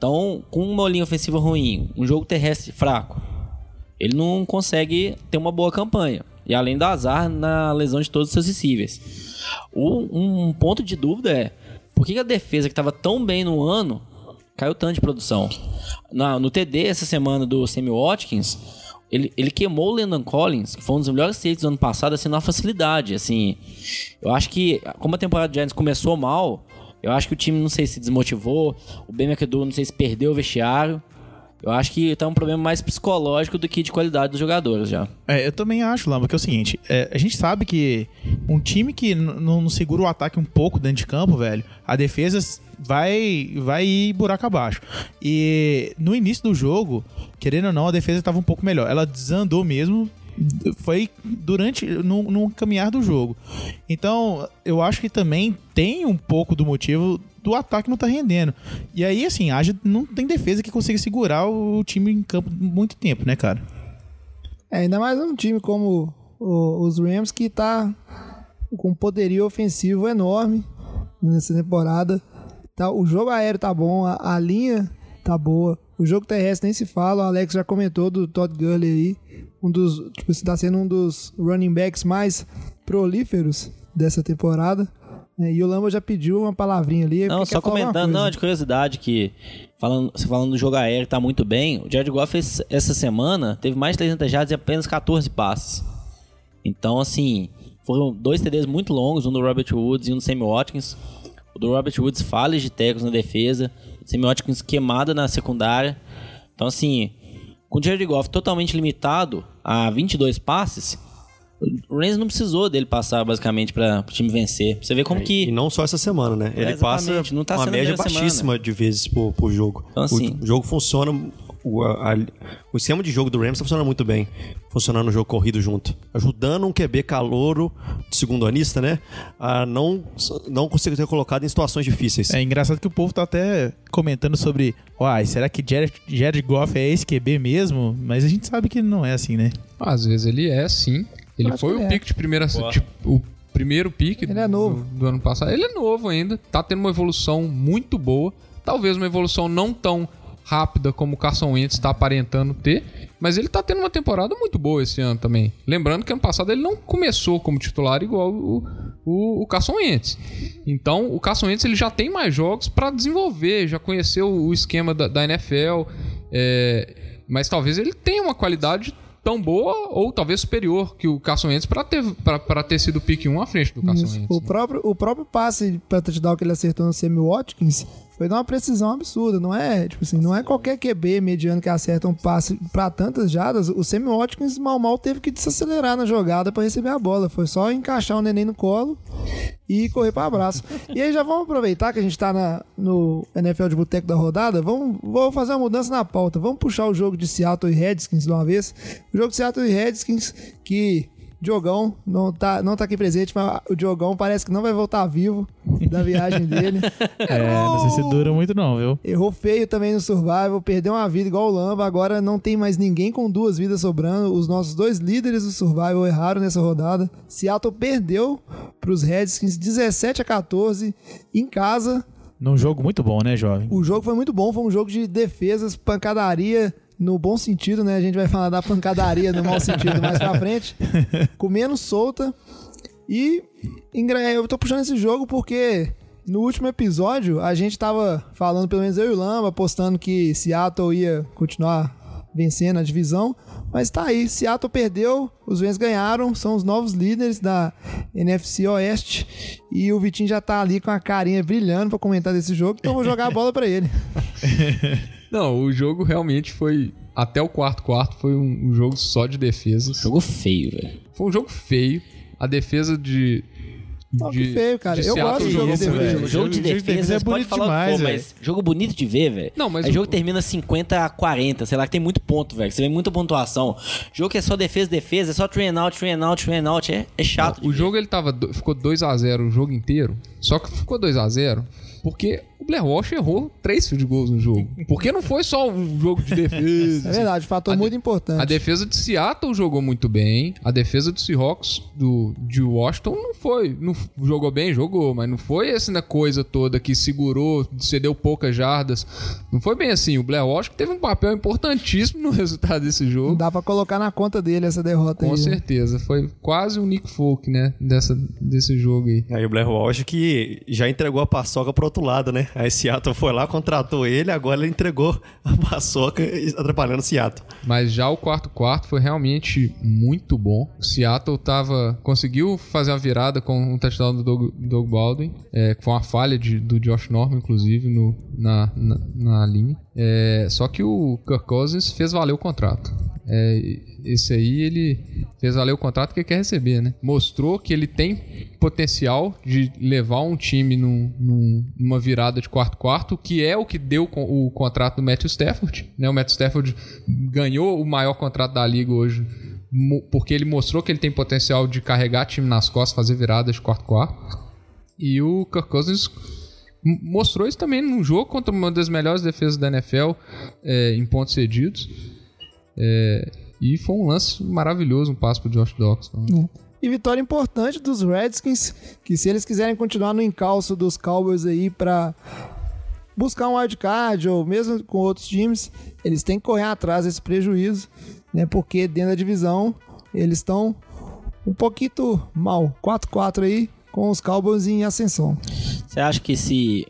Então, com uma linha ofensiva ruim, um jogo terrestre fraco, ele não consegue ter uma boa campanha. E além do azar na lesão de todos os seus receivers. O- um ponto de dúvida é por que que a defesa que estava tão bem no ano caiu tanto de produção? Na- no TD essa semana do Sammy Watkins, ele, ele queimou o Landon Collins, que foi um dos melhores safeties do ano passado, assim, na facilidade. Assim, eu acho que, como a temporada de Giants começou mal, eu acho que o time não sei se desmotivou, o Ben McAdoo não sei se perdeu o vestiário. Eu acho que tá um problema mais psicológico do que de qualidade dos jogadores já. É, eu também acho, Lamba, que é o seguinte: é, a gente sabe que um time que não segura o ataque um pouco dentro de campo, velho, a defesa vai, vai ir buraco abaixo. E no início do jogo, querendo ou não, a defesa estava um pouco melhor. Ela desandou mesmo. Foi durante no, no caminhar do jogo. Então, eu acho que também tem um pouco do motivo do ataque não tá rendendo. E aí, assim, haja, não tem defesa que consiga segurar o time em campo muito tempo, né, cara? É, ainda mais um time como o- os Rams que tá com poderio ofensivo enorme nessa temporada. Tá, o jogo aéreo tá bom, a, a linha tá boa. O jogo terrestre nem se fala, o Alex já comentou do Todd Gurley aí. Um dos, tipo, está sendo um dos running backs mais prolíferos dessa temporada. né? e o Lamba já pediu uma palavrinha ali. Não, só comentando, não, de curiosidade, que falando, você falando do jogo aéreo tá muito bem, o Jared Goff esse- essa semana teve mais de 300 jardas e apenas 14 passes. Então, assim, foram dois TDs muito longos, um do Robert Woods e um do Sammy Watkins. O do Robert Woods falhas de tecos na defesa, o Sammy Watkins queimada na secundária. Então, assim, com o Jared Goff totalmente limitado a 22 passes, o Rams não precisou dele passar, basicamente, para o time vencer. Você vê como que... E não só essa semana, né? Ele passa exatamente, não tá uma média baixíssima de vezes por, por jogo. Então, assim- o jogo funciona. O, a- o esquema de jogo do Rams tá funcionando muito bem. Funcionando o jogo corrido junto. Ajudando um QB calouro, de segundo anista, né? A não, não conseguir ser colocado em situações difíceis. É engraçado que o povo tá até comentando sobre, uai, será que Jared, Jared Goff é esse QB mesmo? Mas a gente sabe que não é assim, né? Às vezes ele é, sim. Ele acho foi o é. pique de primeira. Tipo, o primeiro pique Ele é novo. Do, do ano passado. Ele é novo ainda. Tá tendo uma evolução muito boa. Talvez uma evolução não tão rápida como o Carson Wentz está aparentando ter. Mas ele tá tendo uma temporada muito boa esse ano também. Lembrando que ano passado ele não começou como titular igual o, o, o Carson Wentz. Então, o Carson Wentz ele já tem mais jogos para desenvolver, já conheceu o esquema da, da NFL. é, mas talvez ele tenha uma qualidade tão boa ou talvez superior que o Carson Wentz pra ter, pra, pra ter sido o pick 1 à frente do Carson Isso. Wentz. O né? próprio, o próprio passe para touchdown que ele acertou no Sammy Watkins foi de uma precisão absurda. Não é, tipo assim, não é qualquer QB mediano que acerta um passe para tantas jadas. O Sammy Watkins mal mal teve que desacelerar na jogada para receber a bola. Foi só encaixar o neném no colo e correr para abraço. e aí já vamos aproveitar que a gente tá na, no NFL de Boteco da rodada. Vamos, vou fazer uma mudança na pauta. Vamos puxar o jogo de Seattle e Redskins de uma vez. O jogo de Seattle e Redskins que Diogão não tá, não tá aqui presente, mas o Diogão parece que não vai voltar vivo da viagem dele. [laughs] É, não sei se dura muito não, viu? Errou feio também no Survival, perdeu uma vida igual o Lamba. Agora não tem mais ninguém com duas vidas sobrando. Os nossos dois líderes do Survival erraram nessa rodada. Seattle perdeu pros Redskins 17 a 14 em casa. Num jogo muito bom, né, jovem? O jogo foi muito bom, foi um jogo de defesas, pancadaria no bom sentido, né? A gente vai falar da pancadaria no mau [laughs] sentido mais pra frente. Comendo solta. E eu tô puxando esse jogo porque no último episódio a gente tava falando, pelo menos eu e o Lamba, apostando que Seattle ia continuar vencendo a divisão. Mas tá aí, Seattle perdeu, os Rams ganharam, são os novos líderes da NFC Oeste. E o Vitinho já tá ali com a carinha brilhando pra comentar desse jogo, então eu vou jogar a bola pra ele. [laughs] Não, o jogo realmente foi. Até o quarto quarto foi um, um jogo só de defesas. Jogo feio, velho. Foi um jogo feio. A defesa de. Ó, que de- feio, cara. de Eu Seattle gosto de jogou jogo de muito defesa. Jogo de jogo de defesa, é você pode bonito falar o que demais, for, velho. mas jogo bonito de ver, velho. Não, mas o- jogo que termina 50 a 40, sei lá, que tem muito ponto, velho. Você vê muita pontuação. Jogo que é só defesa, defesa, é só train out, train out, train out. É, é chato. de O ver. jogo ele tava, ficou 2 a 0 o jogo inteiro. Só que ficou 2 a 0 porque o Blair Walsh errou três field goals no jogo. Porque não foi só um jogo de defesa. [laughs] É verdade, fator A de- muito importante. A defesa de Seattle jogou muito bem. A defesa do Seahawks do, de Washington não foi. Não jogou bem, jogou, mas não foi essa né, coisa toda que segurou, cedeu poucas jardas. Não foi bem assim. O Blair Walsh teve um papel importantíssimo no [laughs] resultado desse Não jogo. dá pra colocar na conta dele essa derrota Com aí. né? certeza. Foi quase o Nick Folk, né? Dessa, desse jogo aí. Aí o Blair Walsh que já entregou a paçoca pro outro lado, né? Aí Seattle foi lá, contratou ele, agora ele entregou a paçoca atrapalhando Seattle. Mas já o quarto quarto foi realmente muito bom. O Seattle tava, conseguiu fazer uma virada com um touchdown do Doug, Doug Baldwin. É, foi uma falha de- do Josh Norman, inclusive, no, na, na, na linha. É, só que o Kirk Cousins fez valer o contrato. É, esse aí ele fez valer o contrato que quer receber, né? Mostrou que ele tem potencial de levar um time num- num- numa virada de quarto-quarto, que é o que deu o contrato do Matthew Stafford. Né? O Matthew Stafford ganhou o maior contrato da liga hoje porque ele mostrou que ele tem potencial de carregar time nas costas, fazer viradas de quarto-quarto. E o Kirk Cousins mostrou isso também num jogo contra uma das melhores defesas da NFL é, em pontos cedidos. É, e foi um lance maravilhoso, um passo pro Josh Doxson. E vitória importante dos Redskins, que se eles quiserem continuar no encalço dos Cowboys aí pra buscar um wildcard ou mesmo com outros times, eles têm que correr atrás desse prejuízo, né? Porque dentro da divisão eles estão um pouquinho mal, 4-4 aí, com os Cowboys em ascensão. Você acha que se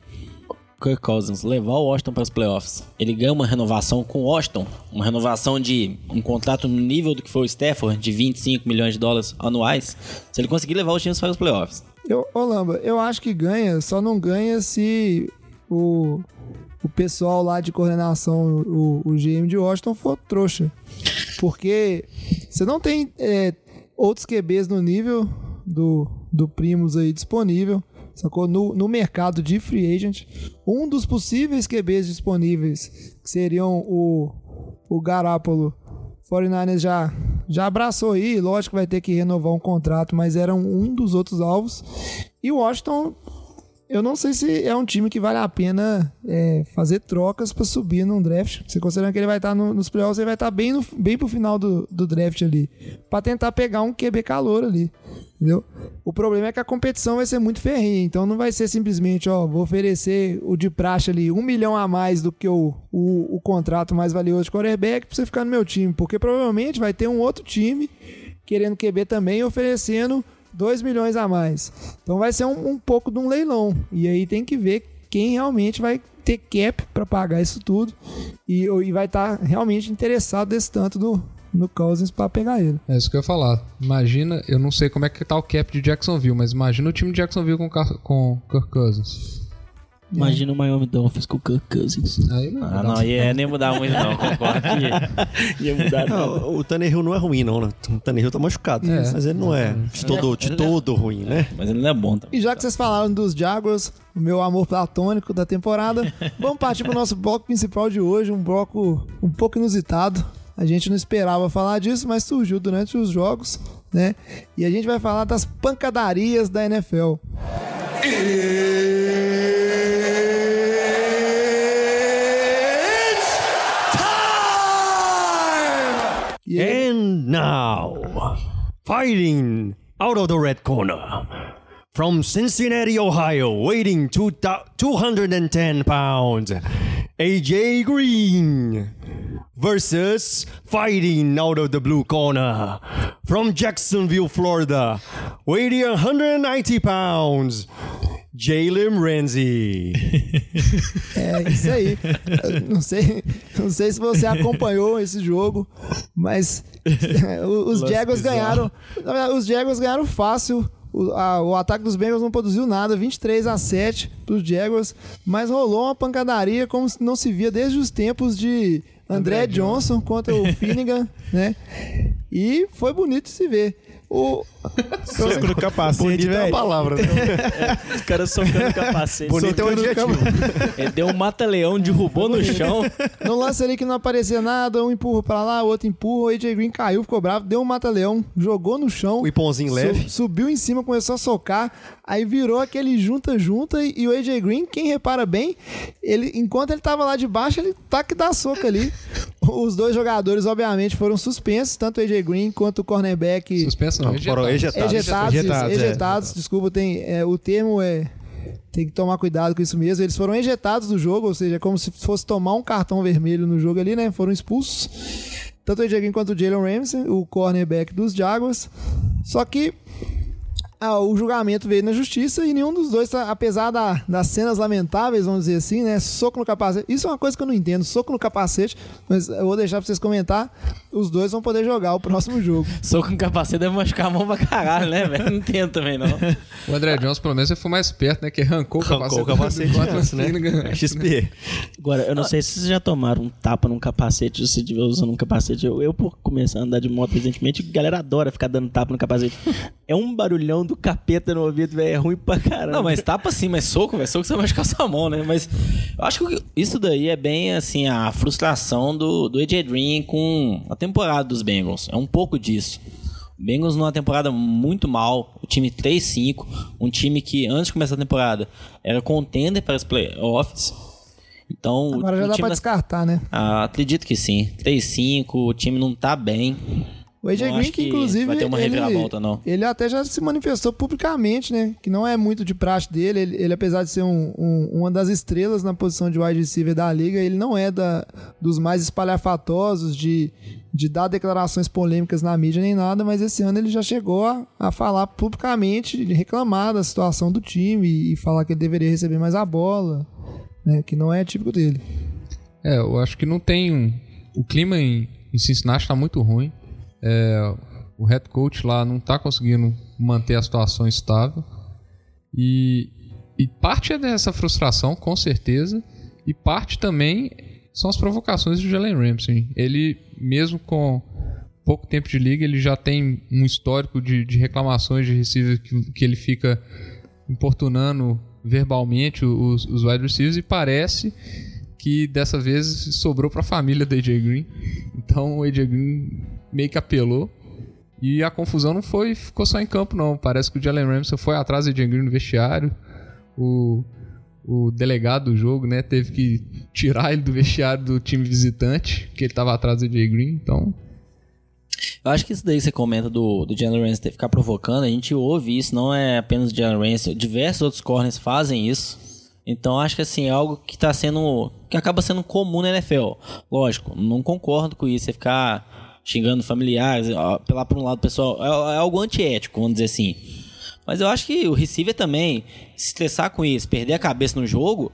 Kirk Cousins levar o Washington para os playoffs, ele ganha uma renovação com o Washington? Uma renovação de um contrato no nível do que foi o Stafford, de 25 milhões de dólares anuais? Se ele conseguir levar os times para os playoffs. Eu, ô Lamba, eu acho que ganha, só não ganha se o, o pessoal lá de coordenação, o, o GM de Washington, for trouxa. Porque você não tem é, outros QBs no nível do, do Primos aí disponível, sacou? No, no mercado de free agent. Um dos possíveis QBs disponíveis, que seriam o, o Garápolo, 49ers já, já abraçou aí, lógico que vai ter que renovar um contrato, mas era um, um dos outros alvos. E o Washington, eu não sei se é um time que vale a pena é, fazer trocas para subir num draft. Você considerando que ele vai estar no- nos playoffs, ele vai estar bem, no, bem pro final do, do draft ali, para tentar pegar um QB calor ali. Entendeu? O problema é que a competição vai ser muito ferrinha, então não vai ser simplesmente, ó, vou oferecer o de praxe ali um milhão a mais do que o, o, o contrato mais valioso de quarterback pra você ficar no meu time, porque provavelmente vai ter um outro time querendo QB também oferecendo 2 milhões a mais. Então vai ser um, um pouco de um leilão. E aí tem que ver quem realmente vai ter cap para pagar isso tudo e, e vai estar realmente interessado desse tanto no, no Cousins pra pegar ele. É isso que eu ia falar. Imagina, eu não sei como é que tá o cap de Jacksonville, mas imagina o time de Jacksonville com, com Kirk Cousins. Imagina o Miami Dolphins com o Kirk Cousins. Aí não, Ah, não, ia nem mudar muito, não. Concordo que. [laughs] Ia mudar. Não, o Tannehill não é ruim, não, né? O Tannehill tá machucado. É. Mas ele não é de todo, de Ele é- todo ruim, né? Mas ele não é bom também. E já que vocês falaram dos Jaguars, o meu amor platônico da temporada, [laughs] vamos partir pro nosso bloco principal de hoje, um bloco um pouco inusitado. A gente não esperava falar disso, mas surgiu durante os jogos, né? E a gente vai falar das pancadarias da NFL. E aí, And now, fighting out of the red corner, from Cincinnati, Ohio, weighing two 210 pounds, AJ Green versus fighting out of the blue corner, from Jacksonville, Florida, weighing 190 pounds, Jalen Ramsey. [laughs] É isso aí. Eu não sei, não sei se você acompanhou esse jogo, mas [laughs] os Jaguars ganharam. na verdade, Os Jaguars ganharam fácil. O, a- o ataque dos Bengals não produziu nada, 23 a 7 pros Jaguars, mas rolou uma pancadaria como não se via desde os tempos de André, Johnson contra o [laughs] Finnegan, né? E foi bonito de se ver. O, Soco no capacete, Bonita é a velho. palavra, né? Os caras socando o [laughs] capacete. Bonito é um Socando o adjetivo. Ele deu um mata-leão, derrubou no chão. No lance ali que não aparecia nada, um empurra pra lá, o outro empurra, o AJ Green caiu, ficou bravo, deu um mata-leão, jogou no chão. O ipãozinho leve. su- subiu em cima, começou a socar, aí virou aquele junta-junta e, e o AJ Green, quem repara bem, ele, enquanto ele tava lá de baixo, ele tá que dá soco ali. Os dois jogadores, obviamente, foram suspensos, tanto o AJ Green quanto o cornerback. Suspenso não, foram ejetado. ejetados. Ejetados, isso, Ejetados, é. ejetados, desculpa, tem, é, o termo é. Tem que tomar cuidado com isso mesmo. Eles foram ejetados do jogo, ou seja, é como se fosse tomar um cartão vermelho no jogo ali, né? Foram expulsos. Tanto o AJ Green quanto o Jalen Ramsey, o cornerback dos Jaguars. Só que ah, o julgamento veio na justiça e nenhum dos dois, tá- apesar da- das cenas lamentáveis, vamos dizer assim, né? Soco no capacete. Isso é uma coisa que eu não entendo, soco no capacete, mas eu vou deixar pra vocês comentar. Os dois vão poder jogar o próximo jogo. [laughs] Soco no capacete deve machucar a mão pra caralho, né, velho? Não entendo também, não. O André Johnson, pelo menos, ele foi mais esperto, né? Que arrancou o Arrancou capacete. o capacete antes, né? Finnegan. É XP. Agora, eu não sei se vocês já tomaram um tapa num capacete, se estiver usando um capacete. Eu, eu, por começar a andar de moto recentemente, a galera adora ficar dando tapa no capacete. É um barulhão do capeta no ouvido, velho. É ruim pra caramba. Não, mas tapa sim, mas soco, velho. Soco você vai machucar sua [laughs] mão, né? Mas eu acho que isso daí é bem, assim, a frustração do, do AJ Green com a temporada dos Bengals. É um pouco disso. O Bengals numa temporada muito mal, o time 3-5, um time que antes de começar a temporada era contender para os playoffs. Então, Agora o, já o dá time pra da- descartar, né? Ah, acredito que sim. 3-5, o time não tá bem. O AJ Não Green, que que inclusive. vai ter uma ele, reviravolta, não. Ele até já se manifestou publicamente, né? Que não é muito de praxe dele. Ele, ele, apesar de ser um- um- uma das estrelas na posição de wide receiver da liga, ele não é da, dos mais espalhafatosos de, de dar declarações polêmicas na mídia nem nada, mas esse ano ele já chegou a, a falar publicamente, reclamar da situação do time e falar que ele deveria receber mais a bola, né? Que não é típico dele. É, eu acho que não tem. O clima em, em Cincinnati tá muito ruim. É, o head coach lá não tá conseguindo manter a situação estável. E, e parte é dessa frustração, com certeza. E parte também são as provocações do Jalen Ramsey. Ele, mesmo com pouco tempo de liga, ele já tem um histórico de, de reclamações de receiver que, que ele fica importunando verbalmente os, os wide receivers e parece que dessa vez sobrou para a família do AJ Green. Então o AJ Green meio que apelou. E a confusão não foi, ficou só em campo, não. Parece que o Jalen Ramsey foi atrás do AJ Green no vestiário. O, o delegado do jogo, né, teve que tirar ele do vestiário do time visitante, que ele estava atrás do AJ Green. Então, Eu acho que isso daí você comenta do, do Jalen Ramsey ter- ficar provocando, a gente ouve isso, não é apenas o Jalen Ramsey, diversos outros corners fazem isso. Então acho que assim, é algo que tá sendo. que acaba sendo comum na NFL. Lógico, não concordo com isso, você ficar xingando familiares, ó, pela por um lado pessoal, é, é algo antiético, vamos dizer assim. Mas eu acho que o receiver também, se estressar com isso, perder a cabeça no jogo,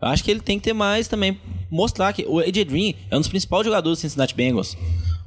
eu acho que ele tem que ter mais também, mostrar que o AJ Green é um dos principais jogadores do Cincinnati Bengals.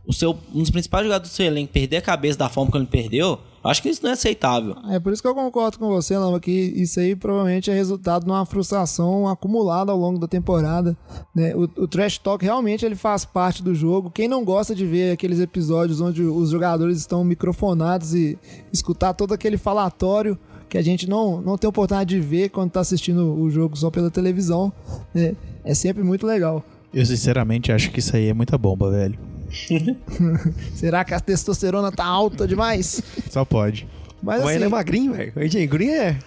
O seu, um dos principais jogadores do seu elenco perder a cabeça da forma que ele perdeu, acho que isso não é aceitável. É por isso que eu concordo com você, Lama, que isso aí provavelmente é resultado de uma frustração acumulada ao longo da temporada. Né? O, o trash talk realmente ele faz parte do jogo. Quem não gosta de ver aqueles episódios onde os jogadores estão microfonados e escutar todo aquele falatório que a gente não, não tem oportunidade de ver quando está assistindo o jogo só pela televisão, né? é sempre muito legal. Eu sinceramente acho que isso aí é muita bomba, velho. [laughs] Será que a testosterona tá alta demais? Só pode. Mas, assim, ele é magrinho, velho. O Green é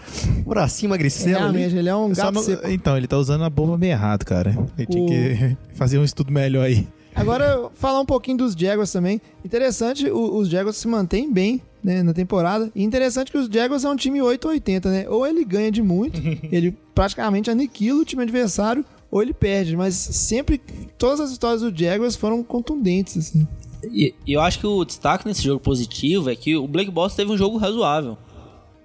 um bracinho magricelo ali. realmente, ele é um Só gato não- seco. Então, ele tá usando a bomba meio errado, cara. Ele tinha O- que [laughs] fazer um estudo melhor aí. Agora, falar um pouquinho dos Jaguars também. Interessante, o- os Jaguars se mantêm bem né, na temporada. E interessante que os Jaguars é um time 880, né? Ou ele ganha de muito, [laughs] ele praticamente aniquila o time adversário, ou ele perde. Mas sempre, todas as vitórias do Jaguars foram contundentes, assim. E, eu acho que o destaque nesse jogo positivo é que o Blake Boss teve um jogo razoável.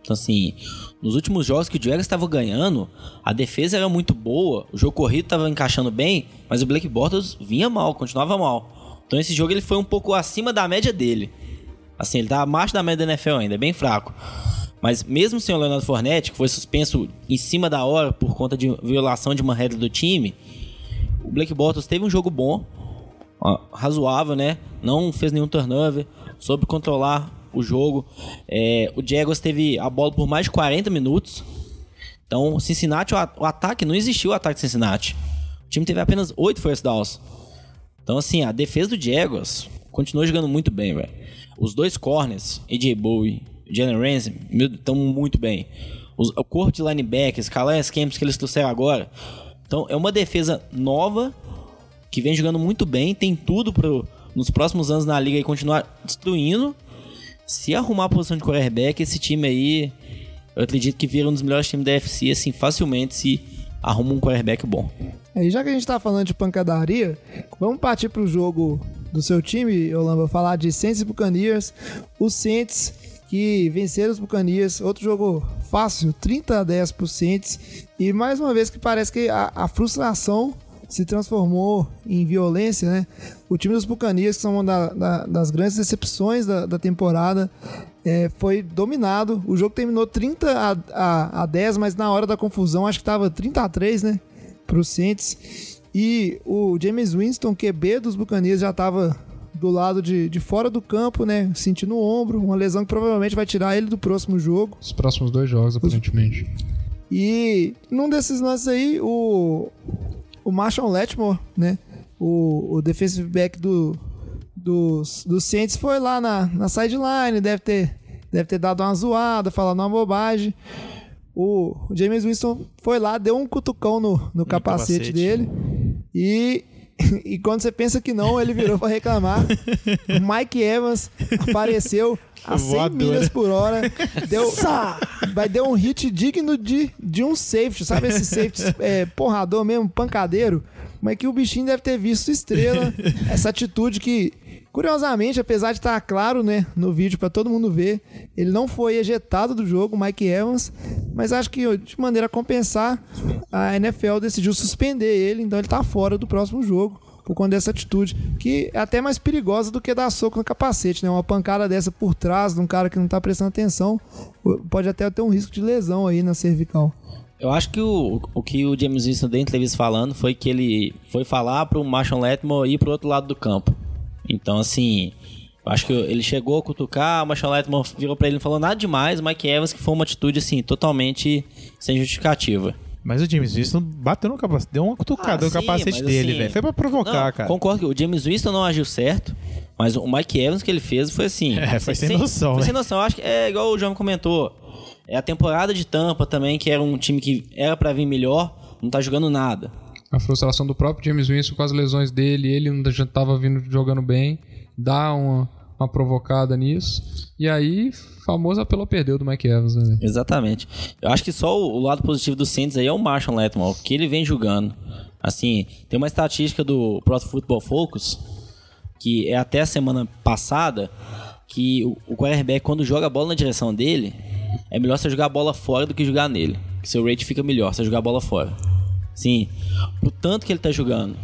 Então, assim, nos últimos jogos que o Jaguars estava ganhando, a defesa era muito boa, o jogo corrido estava encaixando bem, mas o Blake Bortles vinha mal, continuava mal. Então, esse jogo ele foi um pouco acima da média dele. Assim, ele tá abaixo da média da NFL ainda, é bem fraco. Mas mesmo sem o Leonardo Fournette, que foi suspenso em cima da hora por conta de violação de uma regra do time, o Blake Bortles teve um jogo bom, razoável, né? Não fez nenhum turnover, soube controlar o jogo. É, o Jaguars teve a bola por mais de 40 minutos. Então, Cincinnati, o, o ataque, não existiu o ataque de Cincinnati. O time teve apenas 8 first downs. Então, assim, a defesa do Jaguars continuou jogando muito bem, velho. Os dois corners, AJ Bowie Jalen Ramsey, estão muito bem. Os- o corpo de linebackers, Calais Campos que eles trouxeram agora. Então, é uma defesa nova que vem jogando muito bem, tem tudo pro, nos próximos anos na liga e continuar destruindo. Se arrumar a posição de quarterback, esse time aí, eu acredito que vira um dos melhores times da FC, assim, facilmente, se arruma um quarterback bom. Aí, já que a gente tá falando de pancadaria, vamos partir pro jogo do seu time, Olamba, falar de Saints e Buccaneers. Os Saints que venceram os Buccaneers, outro jogo fácil, 30 a 10 pro Saints. E mais uma vez que parece que a, a frustração se transformou em violência, né? O time dos Buccaneers, que são uma da- da- das grandes decepções da, da temporada, é, foi dominado. O jogo terminou 30 a, a, a 10, mas na hora da confusão acho que tava 30 a 3, né? Pro Saints. E o James Winston, QB dos Buccaneers, já tava do lado de, de fora do campo, né? Sentindo o ombro, uma lesão que provavelmente vai tirar ele do próximo jogo. Os próximos dois jogos, aparentemente. E num desses lances aí, o, o Marshall Letmore, né? O, o defensive back do, dos, do Saints foi lá na, na sideline, deve ter, deve ter dado uma zoada, falando uma bobagem. O, o James Winston foi lá, deu um cutucão no, no, capacete, capacete. dele. E, [laughs] e quando você pensa que não, ele virou pra reclamar. [laughs] Mike Evans apareceu a 100 Voadora. milhas por hora. Deu, vai deu um hit digno de, de um safety. Sabe esse safety é, porrador mesmo, pancadeiro? Mas que o bichinho deve ter visto estrela. [laughs] Essa atitude que, curiosamente, apesar de estar claro né, no vídeo pra todo mundo ver, ele não foi ejetado do jogo, o Mike Evans. Mas acho que de maneira a compensar, a NFL decidiu suspender ele, então ele tá fora do próximo jogo por conta dessa atitude, que é até mais perigosa do que dar soco no capacete, né? Uma pancada dessa por trás de um cara que não tá prestando atenção, pode até ter um risco de lesão aí na cervical. Eu acho que o, o que o James Winston deu entrevista falando foi que ele foi falar pro Marshall Letmore ir pro outro lado do campo. Então, assim, acho que ele chegou a cutucar, o Marshall Letmore virou pra ele e não falou nada demais, o Mike Evans que foi uma atitude, assim, totalmente sem justificativa. Mas o James Winston bateu no capacete, deu uma cutucada Ah, no sim, capacete dele, assim- velho. Foi pra provocar, Não, cara. Concordo que o James Winston não agiu certo, mas o Mike Evans que ele fez foi assim. [laughs] É, foi sem noção, Foi né? sem noção. Eu acho que é igual o João comentou. É a temporada de Tampa também, que era um time que era pra vir melhor, não tá jogando nada. A frustração do próprio James Winston com as lesões dele, ele não já tava vindo jogando bem, dá uma, uma provocada nisso. E aí, famoso apelo perdeu do Mike Evans, né? Exatamente. Eu acho que só o, o lado positivo do Saints aí é o Marshall Letmore, que ele vem jogando. Assim, tem uma estatística do Pro Football Focus, que é até a semana passada, que o, o quarterback, quando joga a bola na direção dele, é melhor você jogar a bola fora do que jogar nele. Que seu rate fica melhor, você jogar a bola fora. Sim, pro tanto que ele tá jogando.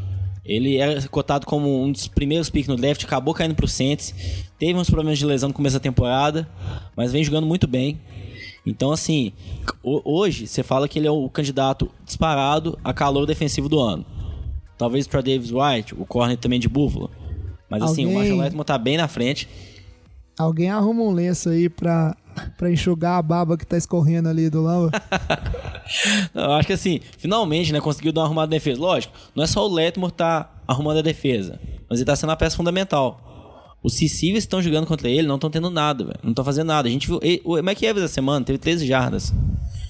Ele era cotado como um dos primeiros picks no draft, acabou caindo pro Saints. Teve uns problemas de lesão no começo da temporada, mas vem jogando muito bem. Então, assim, ho- hoje você fala que ele é o candidato disparado a calor defensivo do ano. Talvez para Davis White, o corner também de Buffalo. Mas assim, o Alguém- Marshall Letmore tá bem na frente. Alguém arruma um lenço aí pra, pra enxugar a baba que tá escorrendo ali do Lamba. [laughs] Eu acho que assim, finalmente, né, conseguiu dar uma arrumada na defesa. Lógico, não é só o Letmore tá arrumando a defesa, mas ele tá sendo a peça fundamental. Os Cicíveis estão jogando contra ele, não estão tendo nada, velho. Não estão fazendo nada. A gente viu. ele- O Mike Evans essa semana teve 13 jardas.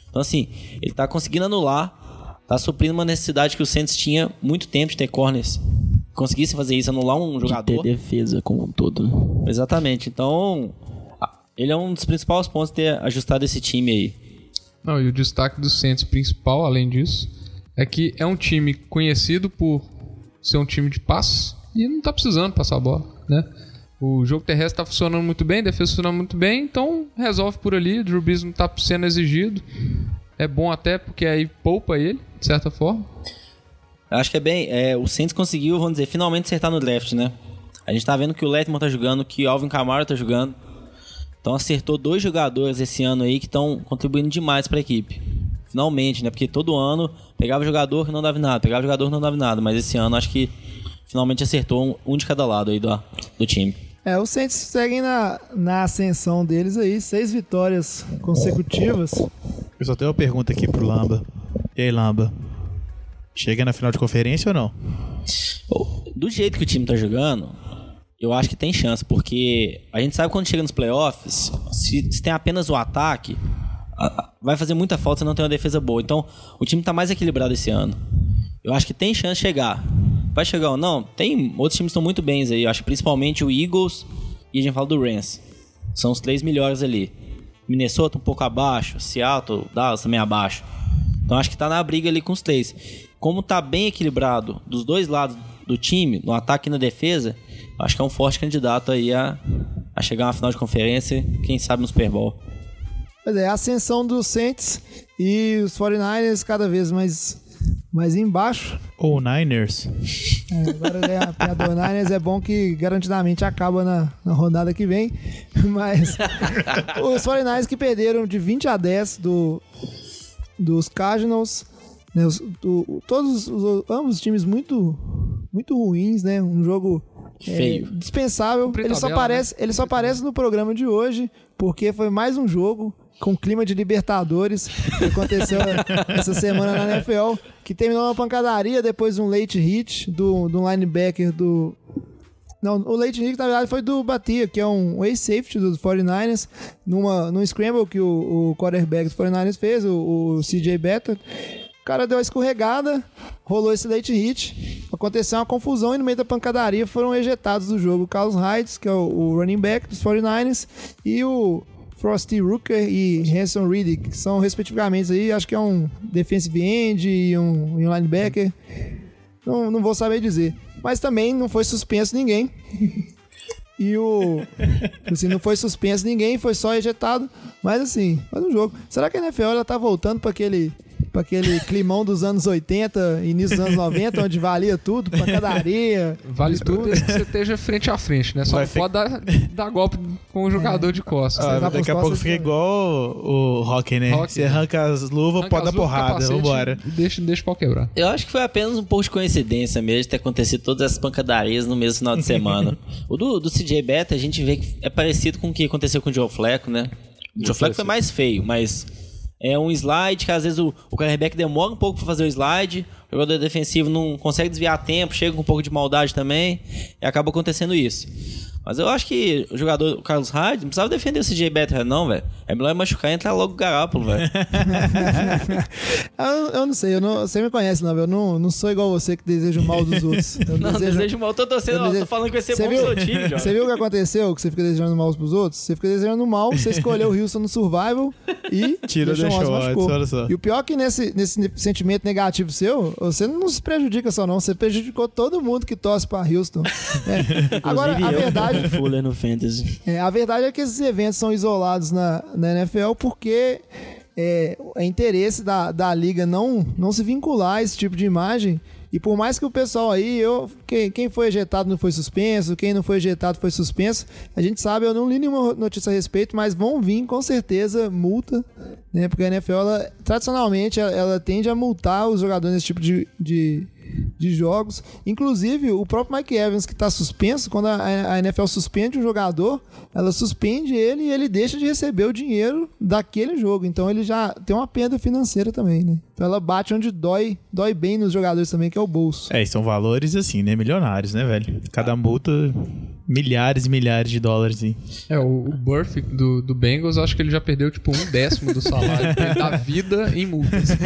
Então, assim, ele tá conseguindo anular, tá suprindo uma necessidade que o Saints tinha muito tempo de ter corners. Conseguisse fazer isso, anular um De ter jogador. defesa como um todo. né? Exatamente. Então, ele é um dos principais pontos de ter ajustado esse time aí. Não, e o destaque do Saints principal, além disso, é que é um time conhecido por ser um time de passe e não tá precisando passar a bola, né? O jogo terrestre tá funcionando muito bem, a defesa funcionando muito bem, então resolve por ali. O Drew Brees não tá sendo exigido. É bom até porque aí poupa ele, de certa forma. Acho que é bem. É, o Saints conseguiu, vamos dizer, finalmente acertar no draft, né? A gente tá vendo que o Letmore tá jogando, que o Alvin Kamara tá jogando. Então acertou dois jogadores esse ano aí que estão contribuindo demais pra equipe. Finalmente, né? Porque todo ano pegava jogador que não dava nada, pegava jogador que não dava nada. Mas esse ano acho que finalmente acertou um, um de cada lado aí do, do time. É, os Saints seguem na, na ascensão deles aí, seis vitórias consecutivas. Eu só tenho uma pergunta aqui pro Lamba. E aí, Lamba? Chega na final de conferência ou não? Do jeito que o time tá jogando, eu acho que tem chance, porque a gente sabe quando chega nos playoffs, se, se tem apenas o ataque, vai fazer muita falta se não tem uma defesa boa. Então, o time tá mais equilibrado esse ano. Eu acho que tem chance de chegar. Vai chegar ou não? Tem outros times que estão muito bens aí. Eu acho principalmente o Eagles e a gente fala do Rams. São os três melhores ali. Minnesota um pouco abaixo, Seattle, Dallas também abaixo. Então acho que tá na briga ali com os três. Como tá bem equilibrado dos dois lados do time, no ataque e na defesa, acho que é um forte candidato aí a, a chegar na final de conferência, quem sabe no Super Bowl. Pois é, a ascensão dos Saints e os 49ers cada vez mais, mais embaixo. Ou Niners? É, agora é, a piada do Niners é bom que garantidamente acaba na, na rodada que vem. [laughs] Mas os 49ers que perderam de 20 a 10 do, dos Cardinals. né, os- do- todos os, ambos os times muito, muito ruins, né? Um jogo é, Feio. dispensável. Cumprir Ele só, tabela, aparece, ele só aparece no programa de hoje porque foi mais um jogo com clima de Libertadores que aconteceu [laughs] essa semana na NFL, que terminou uma pancadaria depois de um late hit do, do linebacker do. Não, o late hit na verdade foi do Batia, que é um ex-safety dos 49ers, numa, num scramble que o, o quarterback dos 49ers fez, o, o CJ Better. Cara deu uma escorregada, rolou esse late hit, aconteceu uma confusão e no meio da pancadaria foram ejetados do jogo Carlos Hyde, que é o, running back dos 49ers, e o Frosty Rooker e Hanson Reed, que são respectivamente aí, acho que é um defensive end e um, linebacker. Não, não vou saber dizer. Mas também não foi suspenso ninguém. E o. Assim, não foi suspenso ninguém, foi só ejetado. Mas assim, mais um jogo. Será que a NFL ela tá voltando para aquele. Pra aquele climão dos anos 80, início dos anos 90, onde valia tudo, pancadaria. [laughs] Vale tudo. desde que você esteja frente a frente, né? Só Vai não pode dar, dar golpe com o jogador de costas. Ah, daqui a pouco fica igual o hockey, né? Hockey. Você arranca as luvas, Arranca pode dar porrada. capacete Vambora. e Deixa, deixa o pau quebrar. Eu acho que foi apenas um pouco de coincidência mesmo de ter acontecido todas essas pancadarias no mesmo final de semana. [laughs] o do, do CJ Beta, a gente vê que é parecido com o que aconteceu com o Joe Flacco, né? O Joe Flacco foi mais feio, mas é um slide que às vezes o, o demora um pouco pra fazer o slide, o jogador defensivo não consegue desviar tempo, chega com um pouco de maldade também, e acaba acontecendo isso. Mas eu acho que o jogador, o Carlos Hyde, não precisava defender o CJ Better, não, velho. É melhor machucar e entrar logo o Garoppolo, velho. [laughs] eu, eu não sei, eu não, você me conhece, não, eu não, não sou igual você que deseja o mal dos outros. Eu [laughs] Não, desejo- desejo mal. Eu tô torcendo, eu ó, tô desejo- falando que vai ser Você bom viu, pro seu time, Jorge. você viu o que aconteceu? Que você fica desejando mal pros outros? Você fica desejando mal, você [laughs] escolheu o Houston no Survival e Tira Deshaun Watson machucou. Olha só. E o pior é que nesse, nesse sentimento negativo seu, você não se prejudica só não, você prejudicou todo mundo que torce pra Houston. É. Agora, a eu, verdade, Fuller no Fantasy. é, a verdade é que esses eventos são isolados na, na NFL porque é, é interesse da, da liga não, não se vincular a esse tipo de imagem E por mais que o pessoal aí, eu, quem, quem foi ejetado não foi suspenso, quem não foi ejetado foi suspenso, a gente sabe, eu não li nenhuma notícia a respeito, mas vão vir com certeza multa, né? Porque a NFL, ela, tradicionalmente, ela, ela tende a multar os jogadores nesse tipo de, de, de jogos. Inclusive, o próprio Mike Evans, que está suspenso, quando a, a NFL suspende um jogador, ela suspende ele e ele deixa de receber o dinheiro daquele jogo. Então ele já tem uma perda financeira também, né? Então ela bate onde dói, dói bem nos jogadores também, que é o bolso. É, e são valores assim, né? Milionários, né, velho? Cada multa, milhares e milhares de dólares. Hein? É, o, o Burf do, do Bengals, acho que ele já perdeu tipo um décimo do salário [laughs] da vida em multas. [laughs]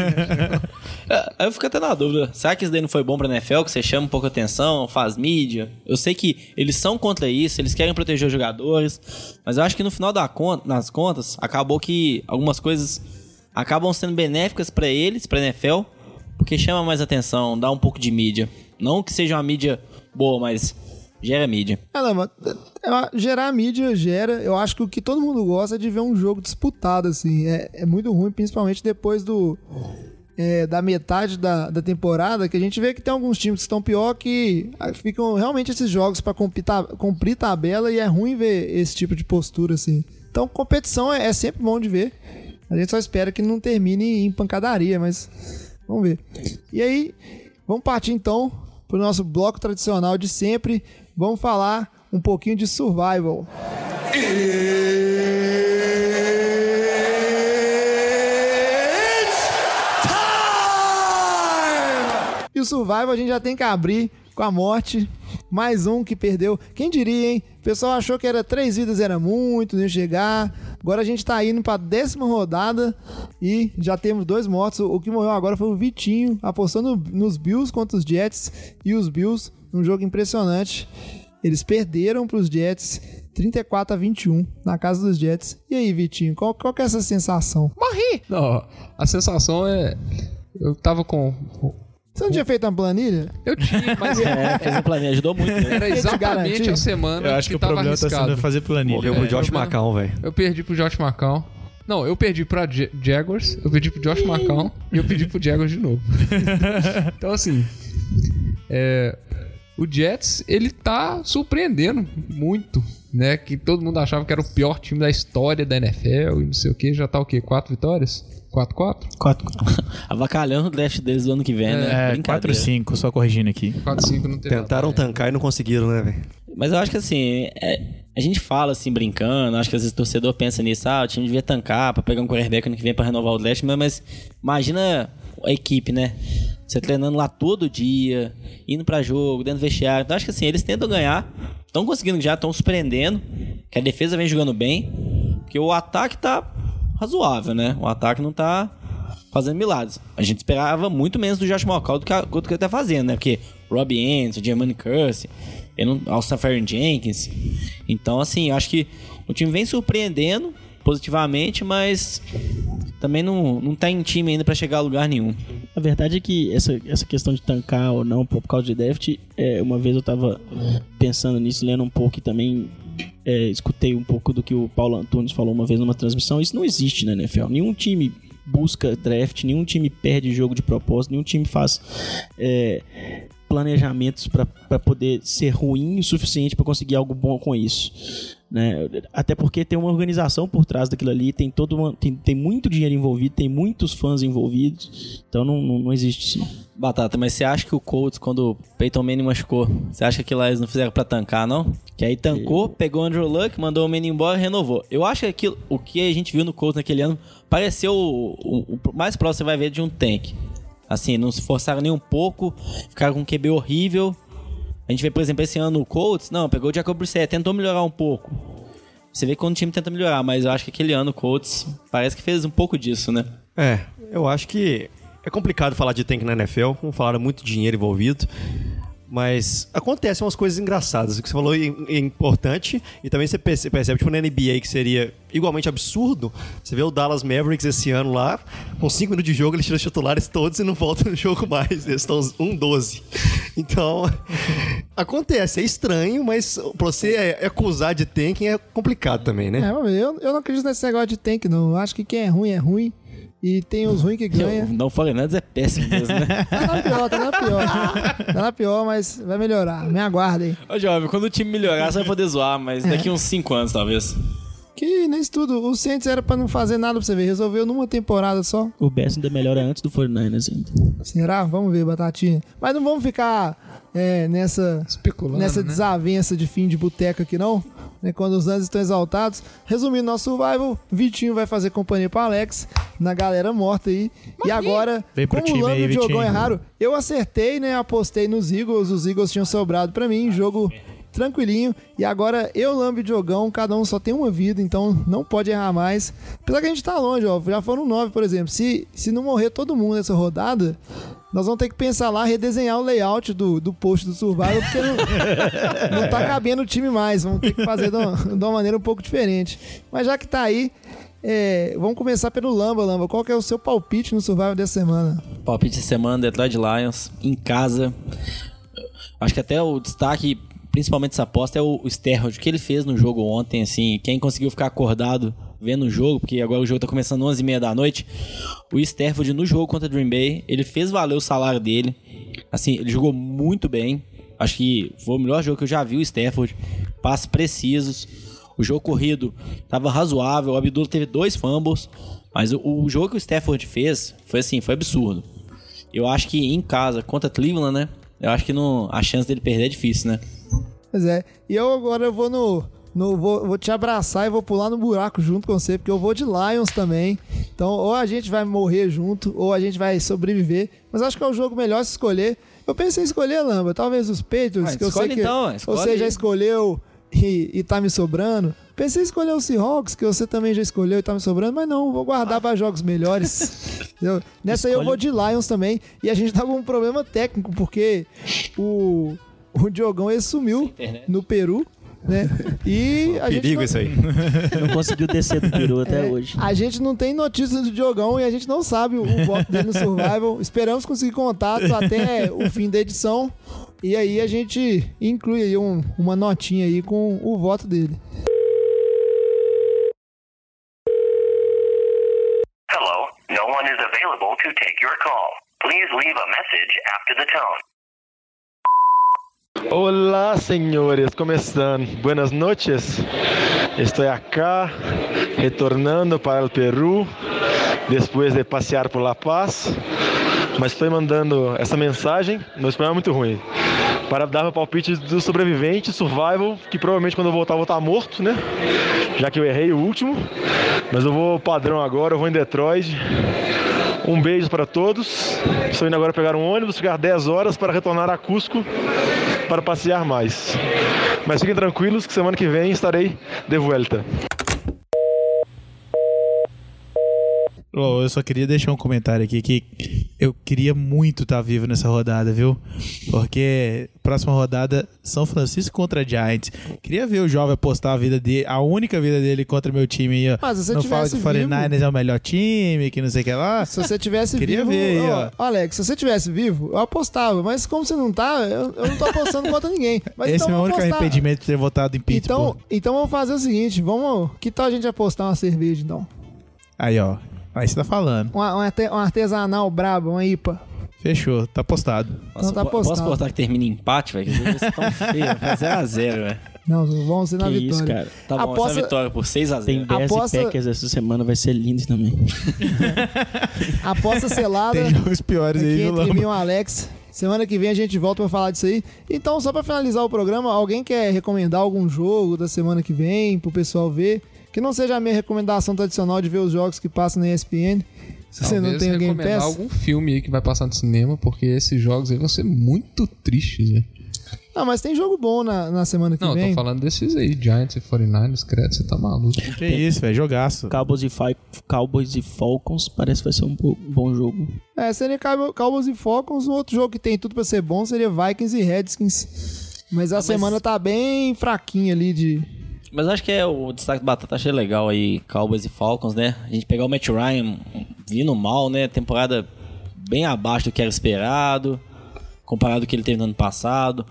É, Aí eu fico até na dúvida. Será que isso daí não foi bom pra NFL? Que você chama um pouco atenção, faz mídia? Eu sei que eles são contra isso, eles querem proteger os jogadores. Mas eu acho que no final da conta, nas contas, acabou que algumas coisas acabam sendo benéficas pra eles, pra NFL, porque chama mais atenção, dá um pouco de mídia. Não que seja uma mídia boa, mas gera mídia. Ah, não, mas, é, gerar mídia gera. Eu acho que o que todo mundo gosta é de ver um jogo disputado, assim. É, é muito ruim, principalmente depois do. É, da metade da, da temporada, que a gente vê que tem alguns times que estão pior que ah, ficam realmente esses jogos para cumprir, cumprir tabela e é ruim ver esse tipo de postura, assim. Então, competição é, é sempre bom de ver. A gente só espera que não termine em pancadaria, mas vamos ver. E aí, vamos partir então pro nosso bloco tradicional de sempre. Vamos falar um pouquinho de survival. O Survival a gente já tem que abrir com a morte. Mais um que perdeu. Quem diria, hein? O pessoal achou que era três vidas era muito, não ia chegar. Agora a gente tá indo pra décima rodada e já temos dois mortos. O que morreu agora foi o Vitinho, apostando nos Bills contra os Jets. E os Bills, um jogo impressionante. Eles perderam pros Jets 34 a 21 na casa dos Jets. E aí, Vitinho, qual, qual que é essa sensação? Não, a sensação é. Eu tava com. Você não tinha feito uma planilha? Eu tinha, [laughs] mas É, fez planejamento, ajudou muito. Né? era te exatamente a semana Eu acho que, o tava problema tá arriscado. sendo fazer planilha. Morreu pro É, Josh problema- McCown, velho. Eu perdi pro Josh McCown. Não, eu perdi pra Ja- Jaguars, eu perdi pro Josh McCown e eu perdi pro Jaguars de novo. [laughs] então, assim, é, o Jets, ele tá surpreendendo muito, né? Que todo mundo achava que era o pior time da história da NFL e não sei o que. Já tá o quê? Quatro vitórias? 4-4? Quatro. [laughs] Avacalhando o draft deles do ano que vem, né? É, Brincadeira. 4-5, só corrigindo aqui. 4-5 não teve. Tentaram né? tancar e não conseguiram, né, velho? Mas eu acho que assim, é- a gente fala assim, brincando, acho que às vezes o torcedor pensa nisso, ah, o time devia tancar pra pegar um quarterback ano que vem pra renovar o draft, mas, mas imagina a equipe, né? Você treinando lá todo dia, indo pra jogo, dentro do vestiário. Então acho que assim, eles tentam ganhar, estão conseguindo já, estão surpreendendo, que a defesa vem jogando bem, porque o ataque tá razoável, né? O ataque não tá fazendo milagres. A gente esperava muito menos do Josh McCall do que, a- do que ele tá fazendo, né? Porque Robbie Anderson, Germani Curse, Ferrin Jenkins. Então, assim, eu acho que o time vem surpreendendo positivamente, mas também não, não tá em time ainda pra chegar a lugar nenhum. A verdade é que essa, essa questão de tancar ou não por causa de draft, é, uma vez eu tava pensando nisso, lendo um pouco e também é, escutei um pouco do que o Paulo Antunes falou uma vez numa transmissão. Isso não existe na NFL. Nenhum time busca draft, nenhum time perde jogo de propósito, nenhum time faz é, planejamentos para poder ser ruim o suficiente para conseguir algo bom com isso. Né? Até porque tem uma organização por trás daquilo ali, tem todo uma, tem, tem muito dinheiro envolvido, tem muitos fãs envolvidos, então não, não, não existe isso. Batata, mas você acha que o Colts, quando o Peyton Manning machucou, você acha que aquilo lá eles não fizeram pra tancar, não? Que aí tancou, pegou o Andrew Luck, mandou o Manning embora e renovou. Eu acho que aquilo, o que a gente viu no Colts naquele ano pareceu o, o- o mais próximo que você vai ver de um tank. Assim, não se forçaram nem um pouco, ficaram com um QB horrível. A gente vê, por exemplo, esse ano o Colts, não, pegou o Jacob Brissett, tentou melhorar um pouco. Você vê quando o time tenta melhorar, mas eu acho que aquele ano o Colts parece que fez um pouco disso, né? É, eu acho que é complicado falar de tank na NFL, como falaram, muito dinheiro envolvido. Mas acontecem umas coisas engraçadas. O que você falou é é importante. E também você perce- percebe, tipo, na NBA, que seria igualmente absurdo. Você vê o Dallas Mavericks esse ano lá, com 5 minutos de jogo, eles tiram os titulares todos e não voltam no jogo mais. Eles estão 1-12. Então, [laughs] acontece. É estranho, mas pra você é- acusar de tanking é complicado também, né? É, eu, eu não acredito nesse negócio de tank, não. Eu acho que quem é ruim é ruim. E tem os ruins que ganham. Não falei nada, é péssimo mesmo, né? [laughs] Tá na pior, tá na pior. Tá na pior, mas vai melhorar. Me aguardem. Ô, jovem, quando o time melhorar, você vai poder zoar, mas daqui uns 5 anos, talvez. Que nesse tudo, o Saints era pra não fazer nada pra você ver. Resolveu numa temporada só. O Best ainda melhora antes do 49ers ainda. Será? Vamos ver, Batatinha. Mas não vamos ficar é, nessa, Especulando, nessa né? desavença de fim de boteca aqui, não. Né, Quando os anos estão exaltados. Resumindo nosso survival, Vitinho vai fazer companhia pro Alex na galera morta aí. e agora, como o Lando aí, e o Diogão Vitinho. erraram, eu acertei, né? Apostei nos Eagles. Os Eagles tinham sobrado pra mim. Jogo tranquilinho. E agora eu, Lambo e Diogão, cada um só tem uma vida, então não pode errar mais. Apesar que a gente tá longe, ó. Já foram nove, por exemplo. Se, se não morrer todo mundo nessa rodada, nós vamos ter que pensar lá, redesenhar o layout do, do post do Survival, porque não, não tá cabendo o time mais. Vamos ter que fazer de uma, de uma maneira um pouco diferente. Mas já que tá aí, é, vamos começar pelo Lamba, Lamba. Qual que é o seu palpite no Survival dessa semana? Palpite de semana, Detroit Lions, em casa. Acho que até o destaque, principalmente dessa aposta, é o, o Sterhold, o que ele fez no jogo ontem, assim, quem conseguiu ficar acordado vendo o jogo, porque agora o jogo tá começando 11h30 da noite, o Stafford no jogo contra o Dream Bay, ele fez valer o salário dele, assim, ele jogou muito bem, acho que foi o melhor jogo que eu já vi o Stafford, passes precisos, o jogo corrido tava razoável, o Abdullah teve dois fumbles, mas o, o jogo que o Stafford fez foi assim, foi absurdo. Eu acho que em casa, contra Cleveland, né? Eu acho que não, a chance dele perder é difícil, né? Pois é. E eu agora eu vou no. No vou, vou te abraçar e vou pular no buraco junto com você, porque eu vou de Lions também. Então, ou a gente vai morrer junto, ou a gente vai sobreviver. Mas acho que é o jogo melhor se escolher. Eu pensei em escolher, Lamba, talvez os Patriots, Ah, que eu sei que então, você já escolheu e, e tá me sobrando. Pensei em escolher o Seahawks, que você também já escolheu e tá me sobrando, mas não, vou guardar para jogos melhores. [laughs] Entendeu? Nessa aí eu vou de Lions também. E a gente tá com um problema técnico, porque o, o Diogão ele sumiu no Peru, né? E a gente Perigo não, isso aí. [laughs] Não conseguiu descer do peru até é, hoje. A gente não tem notícias do Diogão e a gente não sabe o, o voto dele no Survival. Esperamos conseguir contato até o fim da edição. E aí a gente inclui aí um- uma notinha aí com o voto dele. Hello, no one is available to take your call. Please leave a message after the tone. Olá, senhores, como estão? Buenas noches. Estou acá, retornando para o Peru, depois de passear por La Paz. Mas estou mandando essa mensagem, meu espanhol é muito ruim, para dar meu palpite do sobrevivente, survival, que provavelmente quando eu voltar eu vou estar morto, né? Já que eu errei o último. Mas eu vou padrão agora, eu vou em Detroit. Um beijo para todos. Estou indo agora pegar um ônibus, ficar 10 horas para retornar a Cusco para passear mais. Mas fiquem tranquilos que semana que vem estarei de volta. Ô, eu só queria deixar um comentário aqui que eu queria muito estar vivo nessa rodada, viu? Porque próxima rodada São Francisco contra Giants. Queria ver o jovem apostar a vida dele, a única vida dele contra meu time aí, ó. Mas se você não fala que o vivo- 49ers é o melhor time, que não sei o que lá. Se você tivesse Queria vivo. ver aí, ó, Alex, se você tivesse vivo, eu apostava. Mas como você não tá, eu, eu não tô apostando contra ninguém. Mas Esse então é o único apostar. arrependimento de ter votado em Pittsburgh. Então, então vamos fazer o seguinte: vamos. Que tal a gente apostar uma cerveja então? Aí, ó. Aí você tá falando. Uma, uma, uma artesanal braba, uma IPA. Fechou, tá postado. Nossa, tá po- posso postado. apostar que termina em empate, velho? Estão [laughs] feios, vai 0x0, velho. Não, vamos ser na Que vitória. isso, cara. Tá bom, Aposta- essa vitória por 6x0. Tem Bears Aposta- e Packers essa semana, vai ser lindo também. [laughs] Aposta selada. Tem jogos piores aí, aqui viu, entre mim e o Alex. Semana que vem a gente volta pra falar disso aí. Então, só pra finalizar o programa, alguém quer recomendar algum jogo da semana que vem pro pessoal ver? Que não seja a minha recomendação tradicional de ver os jogos que passam na ESPN. Se você não tem o Game Pass. algum filme aí que vai passar no cinema, porque esses jogos aí vão ser muito tristes, velho. Não, mas tem jogo bom na, na semana que Não, vem. tô falando desses aí, Giants e 49ers, credo, você tá maluco. Que isso, velho, jogaço. Cowboys e, Fi- Cowboys e Falcons parece que vai ser um bo- bom jogo. É, seria Cow- Cowboys e Falcons. Um outro jogo que tem tudo pra ser bom seria Vikings e Redskins. Mas a semana tá bem fraquinha ali de. Mas acho que é o destaque do Batata, achei legal aí, Cowboys e Falcons, né? A gente pegar o Matt Ryan vindo mal, né? Temporada bem abaixo do que era esperado, comparado ao que ele teve no ano passado.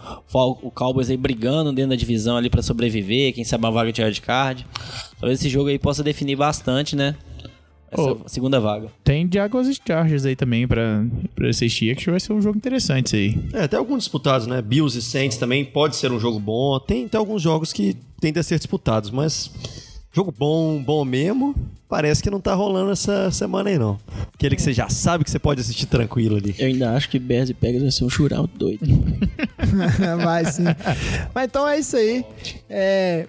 O Cowboys aí brigando dentro da divisão ali pra sobreviver, quem sabe uma vaga de wildcard. Talvez esse jogo aí possa definir bastante, né? Essa Ô. segunda vaga. Tem Jaguars e Chargers aí também pra, pra assistir, que vai ser um jogo interessante isso aí. É, tem alguns disputados, né? Bills e Saints também pode ser um jogo bom. Tem, tem alguns jogos que tendem a ser disputados, mas jogo bom, bom mesmo, parece que não tá rolando essa semana aí, não. Aquele que você já sabe que você pode assistir tranquilo ali. Eu ainda acho que Bears e Pegas vai ser um shootout doido. [laughs] Vai sim. Mas então é isso aí. É,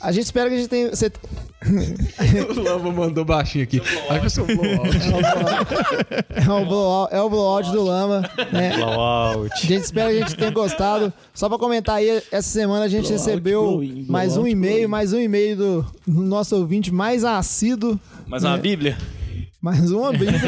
A gente espera que a gente tenha. Você... [laughs] o Lama mandou baixinho aqui. Acho que eu sou blowout. É o blowout, é o blowout do Lama. Né? Blowout. A gente espera que a gente tenha gostado. Só pra comentar aí, essa semana a gente Blowout, recebeu blowing, mais um blowout, e-mail, blowing. mais um e-mail do, nosso ouvinte mais assíduo. Mais uma É. Bíblia. Mais uma [laughs] Bíblia.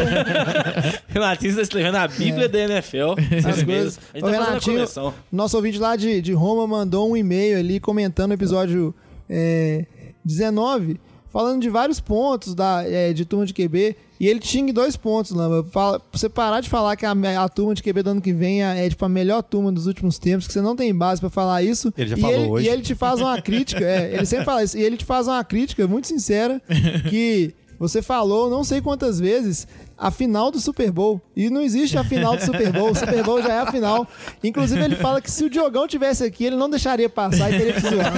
Renatinho está escrevendo a Bíblia da NFL. Essas coisas. A gente O tá fazendo a Renatinho, coleção. nosso ouvinte lá de, de Roma mandou um e-mail ali comentando o episódio é, 19, falando de vários pontos da, é, de turma de QB. E ele tinha dois pontos, Lamba. Pra você parar de falar que a, a turma de QB do ano que vem é, é, tipo a melhor turma dos últimos tempos, que você não tem base pra falar isso. Ele já e falou ele, hoje. E ele te faz uma crítica, é, ele sempre fala isso. E ele te faz uma crítica muito sincera [laughs] que você falou não sei quantas vezes a final do Super Bowl. E não existe a final do Super Bowl. O Super Bowl já é a final. Inclusive, ele fala que se o Diogão tivesse aqui, ele não deixaria passar e teria que zoar.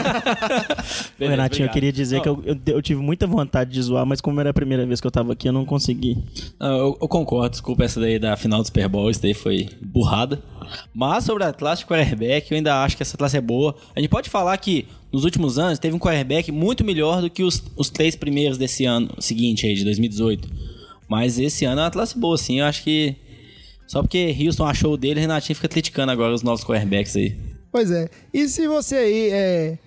Ô, Renatinho, eu queria dizer que eu, eu, eu tive muita vontade de zoar, mas como era a primeira vez que eu tava aqui, eu não consegui. Não, eu, eu concordo, desculpa essa daí da final do Super Bowl, isso daí foi burrada. Mas sobre a classe de quarterback, eu ainda acho que essa classe é boa. A gente pode falar que nos últimos anos teve um quarterback muito melhor do que os, os três primeiros desse ano seguinte aí, de 2018. Mas esse ano é uma classe boa, sim. Eu acho que só porque Houston achou o dele, Renatinho fica criticando agora os novos quarterbacks aí. Pois é. E se você aí é,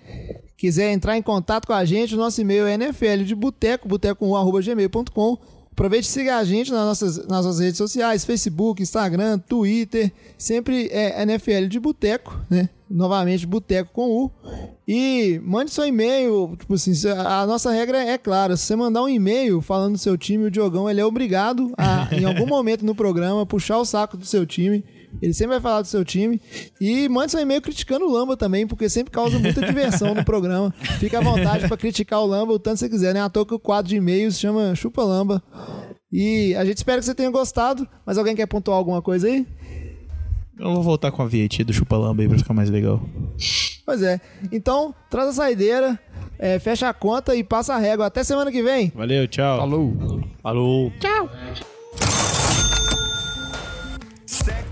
quiser entrar em contato com a gente, o nosso e-mail é nfl de boteco, boteco1.gmail.com. Aproveite e siga a gente nas nossas, nas nossas redes sociais, Facebook, Instagram, Twitter. Sempre é NFL de Boteco, né? Novamente, Boteco com U. E mande seu e-mail. Tipo assim, a nossa regra é clara. Se você mandar um e-mail falando do seu time, o Diogão ele é obrigado a, em algum [laughs] momento no programa, puxar o saco do seu time. Ele sempre vai falar do seu time. E mande seu e-mail criticando o Lamba também, porque sempre causa muita diversão no programa. Fica à vontade para criticar o Lamba o tanto que você quiser, né? À toa que o quadro de e-mails chama Chupa Lamba. E a gente espera que você tenha gostado. Mas alguém quer pontuar alguma coisa aí? Eu vou voltar com a vinheta do Chupalamba aí pra ficar mais legal. Pois é. Então, traz a saideira, é, fecha a conta e passa a régua. Até semana que vem. Valeu, tchau. Falou. Falou. Second